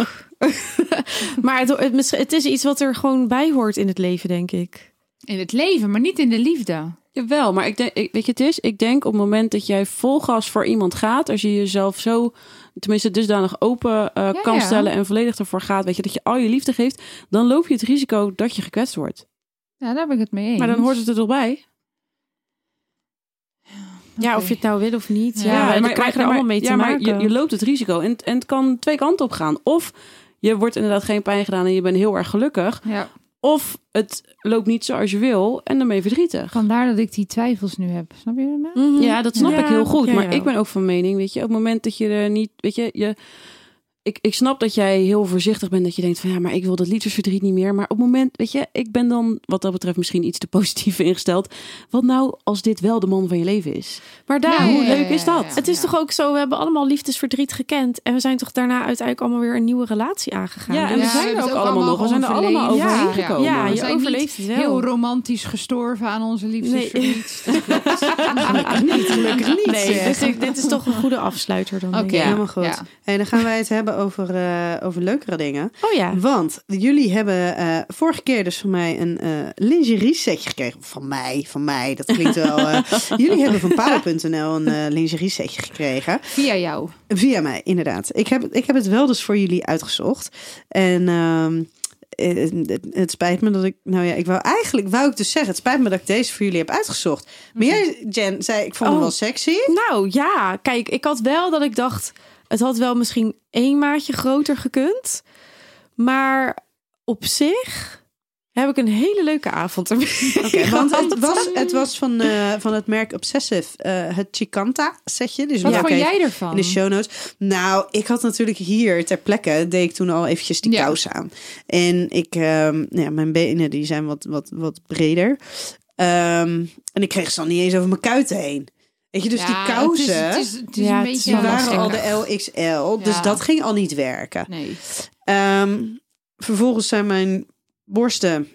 maar het, het is iets wat er gewoon bij hoort in het leven, denk ik. In het leven, maar niet in de liefde. Jawel, maar ik denk, ik, weet je, het is, ik denk op het moment dat jij vol gas voor iemand gaat, als je jezelf zo, tenminste dusdanig open eh, kan ja. stellen en volledig ervoor gaat, weet je, dat je al je liefde geeft, dan loop je het risico dat je gekwetst wordt. Ja, daar ben ik het mee eens. Maar dan hoort het er toch bij? Ja, of je het nou wil of niet. Ja, Ja, en dan krijg je er allemaal mee te ja, maar maken. je, je loopt het risico en, en het kan twee kanten op gaan. Of je wordt inderdaad geen pijn gedaan en je bent heel erg gelukkig. Ja, Of het loopt niet zoals je wil en dan ben je verdrietig. vandaar dat ik die twijfels nu heb. Snap je me? Mhm. Ja, dat snap Ja, ik heel goed. maar ik ben ook van mening, weet je, op het moment dat je er niet, weet je, je ik, ik snap dat jij heel voorzichtig bent, dat je denkt van ja, maar ik wil dat liefdesverdriet niet meer. Maar op het moment, weet je, ik ben dan wat dat betreft misschien iets te positief ingesteld. Wat nou als dit wel de man van je leven is? Maar daar, Ja, hoe ja, ja, leuk is dat? ja. het is toch ook zo, we hebben allemaal liefdesverdriet gekend. En we zijn toch daarna uiteindelijk allemaal weer een nieuwe relatie aangegaan. Ja, en Dus- we zijn hebben er ook allemaal nog. We zijn er allemaal overheen Ja, gekomen. ja, We je zijn overleeft niet het wel. Heel romantisch gestorven aan onze liefdesverdriet. Gelukkig niet, gelukkig niet. Nee, dus ik- dit is toch een goede afsluiter dan. Oké. Helemaal goed. Ja. En dan gaan wij het hebben over, eh, over leukere dingen. Oh ja. Want jullie hebben eh, vorige keer dus van mij een eh, lingerie setje gekregen. Van mij, van mij, dat klinkt wel. jullie hebben van Pauw.nl een lingerie setje gekregen. Via jou. Via mij, inderdaad. Ik heb, ik heb het wel dus voor jullie uitgezocht. En ehm, eh, het, spijt me dat ik... Nou ja, ik wou eigenlijk wou ik dus zeggen... Het spijt me dat ik deze voor jullie heb uitgezocht. Maar jij, Jen, zei ik vond hem Oh. wel sexy. Nou ja, kijk, ik had wel dat ik dacht, het had wel misschien één maatje groter gekund. Maar op zich heb ik een hele leuke avond ermee. Want het was, het was van, eh, van het merk Obsessive, eh, het Chicanta setje. Dus Wat vond jij ervan? In de show notes. Nou, ik had natuurlijk hier ter plekke, deed ik toen al eventjes die Ja. kous aan. En ik, ehm, nou ja, mijn benen die zijn wat, wat, wat breder. Ehm, en ik kreeg ze al niet eens over mijn kuiten heen. Weet je, dus Ja, die kousen, Het is, het is, het is Ja, een beetje... die waren al de LXL. Dus Ja. dat ging al niet werken. Nee. Ehm, vervolgens zijn mijn borsten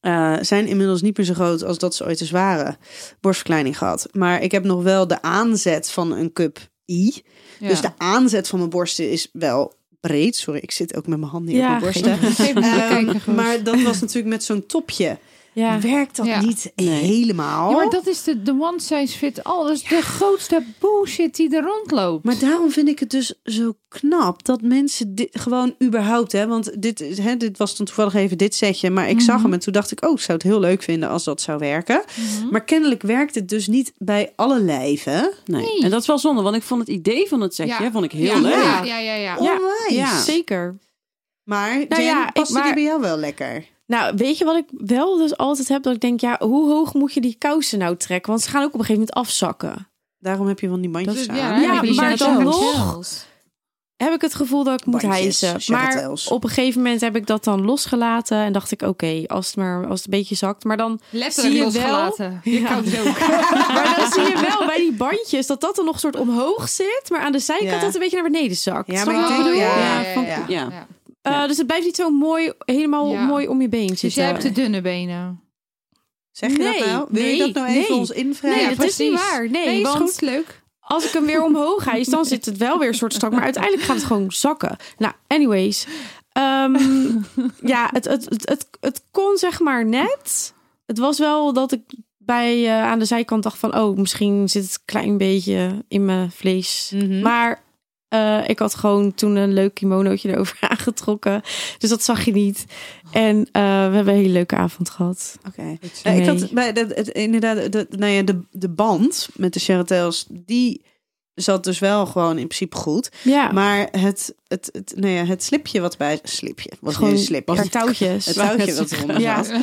eh, zijn inmiddels niet meer zo groot als dat ze ooit eens waren. Borstverkleining gehad. Maar ik heb nog wel de aanzet van een cup I. Ja. Dus de aanzet van mijn borsten is wel breed. Sorry, ik zit ook met mijn handen hier Ja, op mijn borsten. geen- Ehm, maar dat was natuurlijk met zo'n topje. Ja. Werkt dat Ja. niet helemaal? Ja, maar dat is de, de one size fit all. Dat is de grootste bullshit die er rondloopt. Maar daarom vind ik het dus zo knap dat mensen dit gewoon überhaupt, hè, want dit, is- hè, dit was dan toevallig even dit setje, maar ik zag hem en toen dacht ik, oh, ik zou het heel leuk vinden als dat zou werken. Maar kennelijk werkt het dus niet bij alle lijven. Nee. Nee. En dat is wel zonde, want ik vond het idee van het setje vond ik heel ja, leuk. Ja, ja, ja. ja. Onwijs. Ja. Zeker. Maar Jen, Nou ja, ik- die bij jou wel lekker? Nou, weet je wat ik wel dus altijd heb? Dat ik denk, ja, hoe hoog moet je die kousen nou trekken? Want ze gaan ook op een gegeven moment afzakken. Daarom heb je van die bandjes aan. ja, maar dan nog-. Heb ik het gevoel dat ik moet Bandjes, hijsen. Maar op een gegeven moment heb ik dat dan losgelaten. En dacht ik, oké, als, het maar als het een beetje zakt. Maar dan, Letterlijk Zie je wel? losgelaten. Je Ja. koudt ook. maar dan zie je wel bij die bandjes dat dat er nog soort omhoog zit. Maar aan de zijkant Ja. dat het een beetje naar beneden zakt. Ja, maar je ik wat denk- bedoel? ja, ja, ja, ja. Eh, dus het blijft niet zo mooi, helemaal Ja. mooi om je been Dus jij hebt de dunne benen. Zeg je Nee, dat nou? Wil je dat nou even nee. ons invragen? Nee, is niet waar. Nee, Nee, is goed, leuk. als ik hem weer omhoog hijs, dan zit het wel weer een soort strak. Maar uiteindelijk gaat het gewoon zakken. Nou, anyways. Ehm, ja, het, het, het, het, het kon zeg maar net. Het was wel dat ik bij eh, aan de zijkant dacht van... oh, misschien zit het een klein beetje in mijn vlees. Mhm. Maar eh, ik had gewoon toen een leuk kimonootje erover aangetrokken. Dus dat zag je niet. En eh, we hebben een hele leuke avond gehad. Oké. Ja, ik Nee. had bij dat, het, inderdaad, de, nou ja, de, de band met de charretels, die zat dus wel gewoon in principe goed. Ja, Maar het, het, het, nou ja, het slipje wat bij slipje was gewoon een slipje. paar touwtjes. Het touwtje wat eronder Ja. zat.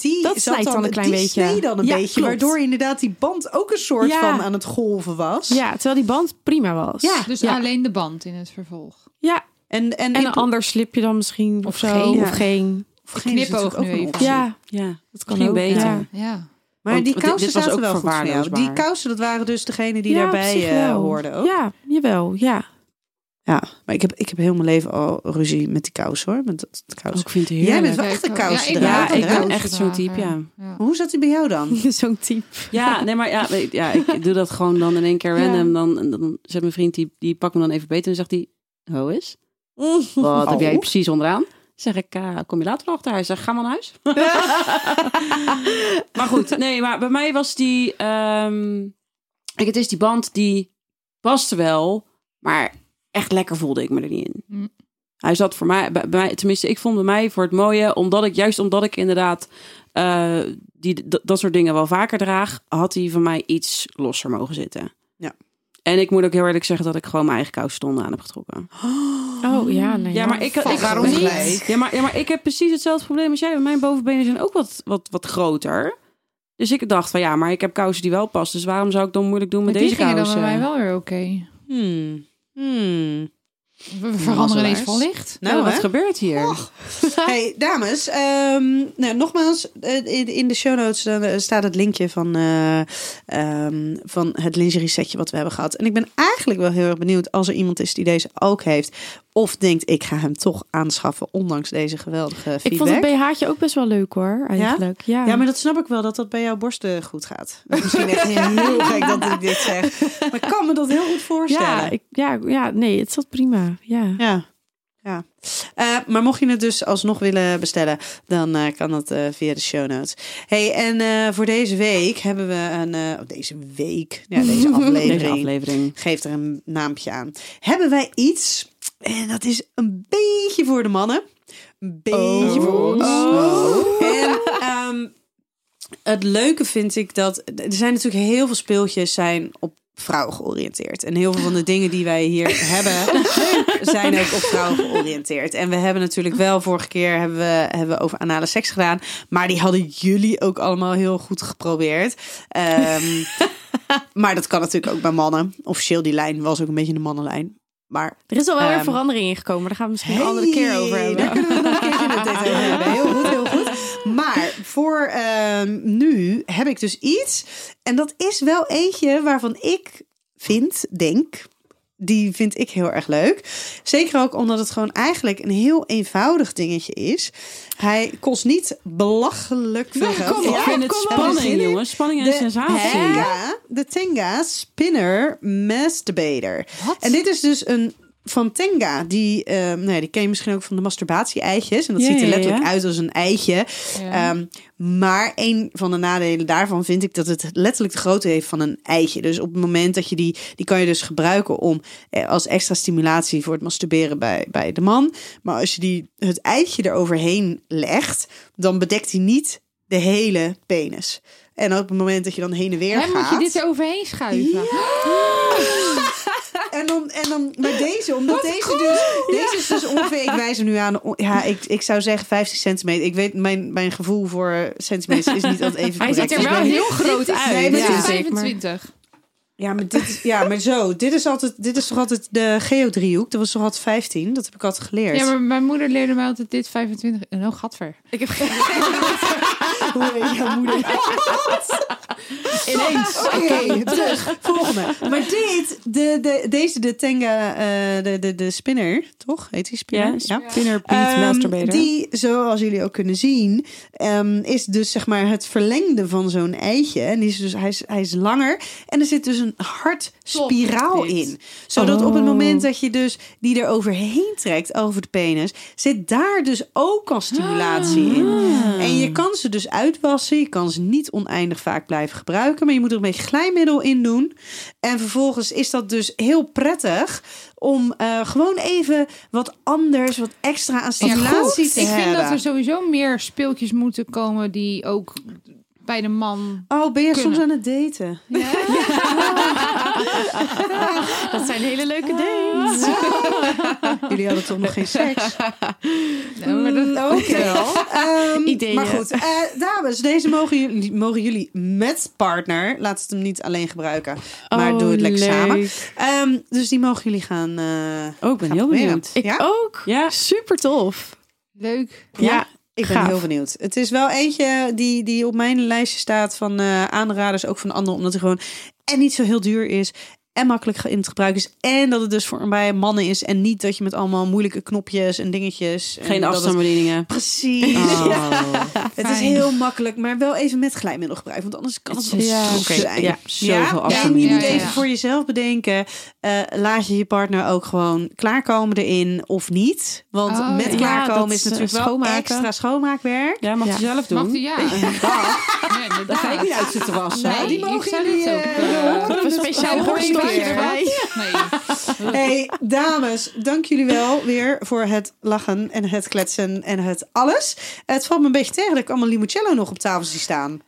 Die Dat zat dan een klein die beetje. dan een Ja, beetje, klopt. waardoor inderdaad die band ook een soort Ja. van aan het golven was. Ja, terwijl die band prima was. Ja, Dus ja. alleen de band in het vervolg. Ja, En, en, en een ander slipje dan misschien. Of, Of zo. geen. Of geen. of geen knipoog nu even. Ja, Ja, dat kan ook. beter. Ja. Maar Want die kousen dit zaten ook wel goed voor jou. Die kousen, dat waren dus degene die Ja, daarbij eh, hoorden ook. Ja, jawel. Ja. Ja, maar ik heb, ik heb heel mijn leven al ruzie met die kousen hoor. Met dat, kousen. ik vind het Jij bent wel Ja, echt een kousen Ja, ik Ja, ben ik ben echt zo'n type, ja. Hoe zat die bij jou dan? Zo'n type. Ja, nee, maar ja, weet- ja, ik doe dat gewoon dan in één keer Ja. random. Dan, en dan zegt mijn vriend, die, die pakt me dan even beter en zegt hij, ho is? Wat heb jij Oh. precies onderaan? Zeg ik, eh, kom je later nog achter? Hij zegt, ga maar naar huis. maar goed, nee, maar bij mij was die... kijk, het is die band die paste wel, maar echt lekker voelde ik me er niet in. Mm. Hij zat voor mij, bij, mij, tenminste, ik vond bij mij voor het mooie, omdat ik, juist omdat ik inderdaad eh, die, dat soort dingen wel vaker draag, had hij van mij iets losser mogen zitten. Ja. En ik moet ook heel eerlijk zeggen dat ik gewoon mijn eigen kousenstonden aan heb getrokken. Oh ja, nee. Ja, maar ik, ik, waarom niet? Ja maar, ja, maar ik heb precies hetzelfde probleem als jij. Mijn bovenbenen zijn ook wat, wat, wat groter. Dus ik dacht van ja, maar ik heb kousen die wel passen. Dus waarom zou ik dan moeilijk doen met Maar die deze gingen dan kousen? bij mij wel weer oké. Hmm. Hmm. We veranderen ineens van licht. Nou, Oh, wat hè? gebeurt hier? Hey, dames. ehm, nou, nogmaals, eh, in, in de show notes eh, staat het linkje van, eh, ehm, van het lingerie setje wat we hebben gehad. En ik ben eigenlijk wel heel erg benieuwd als er iemand is die deze ook heeft. Of denkt, ik ga hem toch aanschaffen, ondanks deze geweldige feedback. Ik vond het BH'tje ook best wel leuk hoor, eigenlijk. Ja, Ja, maar dat snap ik wel, dat dat bij jouw borsten goed gaat. Misschien echt heel gek dat ik dit zeg. Maar ik kan me dat heel goed voorstellen. ja, ik, ja, ja, nee, het zat prima. Ja. Ja. ja. Eh, maar mocht je het dus alsnog willen bestellen, dan eh, kan dat eh, via de show notes. Hey, en voor deze week hebben we een... oh, deze week? Ja, deze aflevering. Deze aflevering. Geeft er een naampje aan. Hebben wij iets, en dat is een beetje voor de mannen. Een beetje voor ons. En ehm, het leuke vind ik dat... Er zijn natuurlijk heel veel speeltjes zijn op vrouwen georiënteerd. En heel veel van de dingen die wij hier hebben... zijn ook op vrouwen georiënteerd. En we hebben natuurlijk wel vorige keer hebben we, hebben we over anale seks gedaan. Maar die hadden jullie ook allemaal heel goed geprobeerd. Ehm, maar dat kan natuurlijk ook bij mannen. Officieel die lijn was ook een beetje een mannenlijn. Maar Er is al wel weer Ehm, verandering in gekomen. Daar gaan we misschien een andere keer over hebben. Daar kunnen we nog een keertje het hebben. Heel goed, heel goed. Maar voor ehm, nu heb ik dus iets. En dat is wel eentje waarvan ik vind, denk... Die vind ik heel erg leuk. Zeker ook omdat het gewoon eigenlijk een heel eenvoudig dingetje is. Hij kost niet belachelijk veel geld. Kom op, ik vind het spanning, jongens. Spanning en De sensatie. Tenga, de Tenga Spinner Masturbator. En dit is dus een van Tenga. Die, eh, nou ja, die ken je misschien ook van de masturbatie-eitjes. En dat Ja, ziet er letterlijk ja. uit als een eitje. Ehm, maar een van de nadelen daarvan vind ik dat het letterlijk de grootte heeft van een eitje. Dus op het moment dat je die, die kan je dus gebruiken om eh, als extra stimulatie voor het masturberen bij, bij de man. Maar als je die, het eitje eroverheen legt, dan bedekt hij niet de hele penis. En op het moment dat je dan heen en weer Hè, gaat. moet je dit er overheen schuiven? En dan, en dan deze, omdat deze dus, deze is dus ongeveer, ik wijs er nu aan, ja, ik, ik zou zeggen 50 centimeter. Ik weet, mijn, mijn gevoel voor centimeters is niet altijd even Hij ziet correct. er Dus wel heel groot uit. Nee, maar Dit Ja. is vind ik, maar- 25. Ja, maar dit is, ja, maar zo, dit is altijd, dit is toch altijd de geodriehoek. Dat was toch altijd 15? Dat heb ik altijd geleerd. Ja, maar mijn moeder leerde mij altijd dit 25. En oh, gadver. Ik heb Hoe heet jouw moeder? ineens. Oké, terug. Volgende. Maar dit, de, de, deze, de Tenga, eh, de, de, de spinner, toch? Heet die spinner? Ja, spinner beat Ehm, masturbator. Die, zoals jullie ook kunnen zien, ehm, is dus zeg maar het verlengde van zo'n eitje. En die is dus, hij, is, hij is langer. En er zit dus een hartspiraal Top, dit. in. Zodat op het Oh. moment dat je dus die er overheen trekt, over de penis, zit daar dus ook al stimulatie in. En je kan ze dus uitwassen. Je kan ze niet oneindig vaak blijven gebruiken. Maar je moet er een beetje glijmiddel in doen. En vervolgens is dat dus heel prettig om eh, gewoon even wat anders, wat extra aan stimulatie te Ik hebben. vind dat er sowieso meer speeltjes moeten komen die ook bij de man... Oh, ben je kunnen. soms aan het daten? Dat zijn hele leuke dates. Jullie hadden toch nog geen seks? Nou, maar dat Oké. Ehm, Ideeën. Maar goed, eh, dames, deze mogen jullie, mogen jullie met partner. Laat het hem niet alleen gebruiken, maar Oh, doe het lekker leuk. samen. Ehm, dus die mogen jullie gaan. eh Oh, ik ben gaan heel proberen. benieuwd. Ik ja? ook. Ja. Super tof. Leuk. Ja, Ik ben Gaaf. heel benieuwd. Het is wel eentje die, die op mijn lijstje staat van eh, aanraders, ook van anderen, omdat hij gewoon en niet zo heel duur is en makkelijk in het gebruik is. En dat het dus voor bij mannen is. En niet dat je met allemaal moeilijke knopjes en dingetjes. en Geen het- afstandsbedieningen. Precies. Oh. Ja. Het is heel makkelijk, maar wel even met glijmiddel gebruiken. Want anders kan het wel Ja, zijn. Ja, zoveel En je moet Ja, ja, even ja. voor jezelf bedenken. eh, laat je je partner ook gewoon klaarkomen erin of niet? Want Oh, met ja. klaarkomen Ja, is natuurlijk eh, wel extra schoonmaakwerk. Ja, mag Ja. je zelf doen. Mag die, ja. Nee, Daar ga ik niet uit zitten wassen. Nee, die ik mogen jullie, dit ook... horen. Een speciaal borstel Nee. Hey, dames, dank jullie wel weer voor het lachen en het kletsen en het alles. Het valt me een beetje tegen dat ik allemaal limoncello nog op tafel zie staan.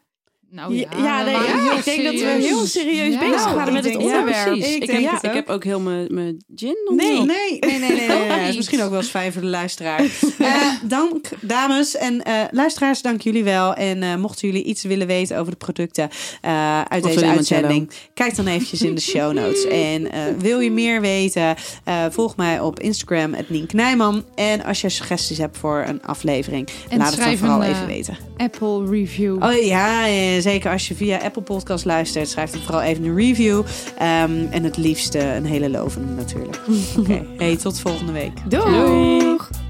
Nou Ja, nee, ja, ik denk dat we heel serieus bezig waren met het onderwerp. Ik Ik, denk heb, ik ook. heb ook heel mijn, mijn gin nog Nee. Nee, nee, nee, nee. is misschien ook wel eens fijn voor de luisteraar. Eh, dank, dames en eh, luisteraars, dank jullie wel. En eh, mochten jullie iets willen weten over de producten uit Of deze uitzending, kijk dan eventjes in de show notes. En wil je meer weten, volg mij op Instagram, het Nien Knijman. En als je suggesties hebt voor een aflevering, En laat het dan vooral even weten. Apple review. Oh ja, zeker als je via Apple Podcast luistert, schrijf dan vooral even een review. Ehm, en het liefste een hele lovende natuurlijk. Oké, hey, tot volgende week. Doeg!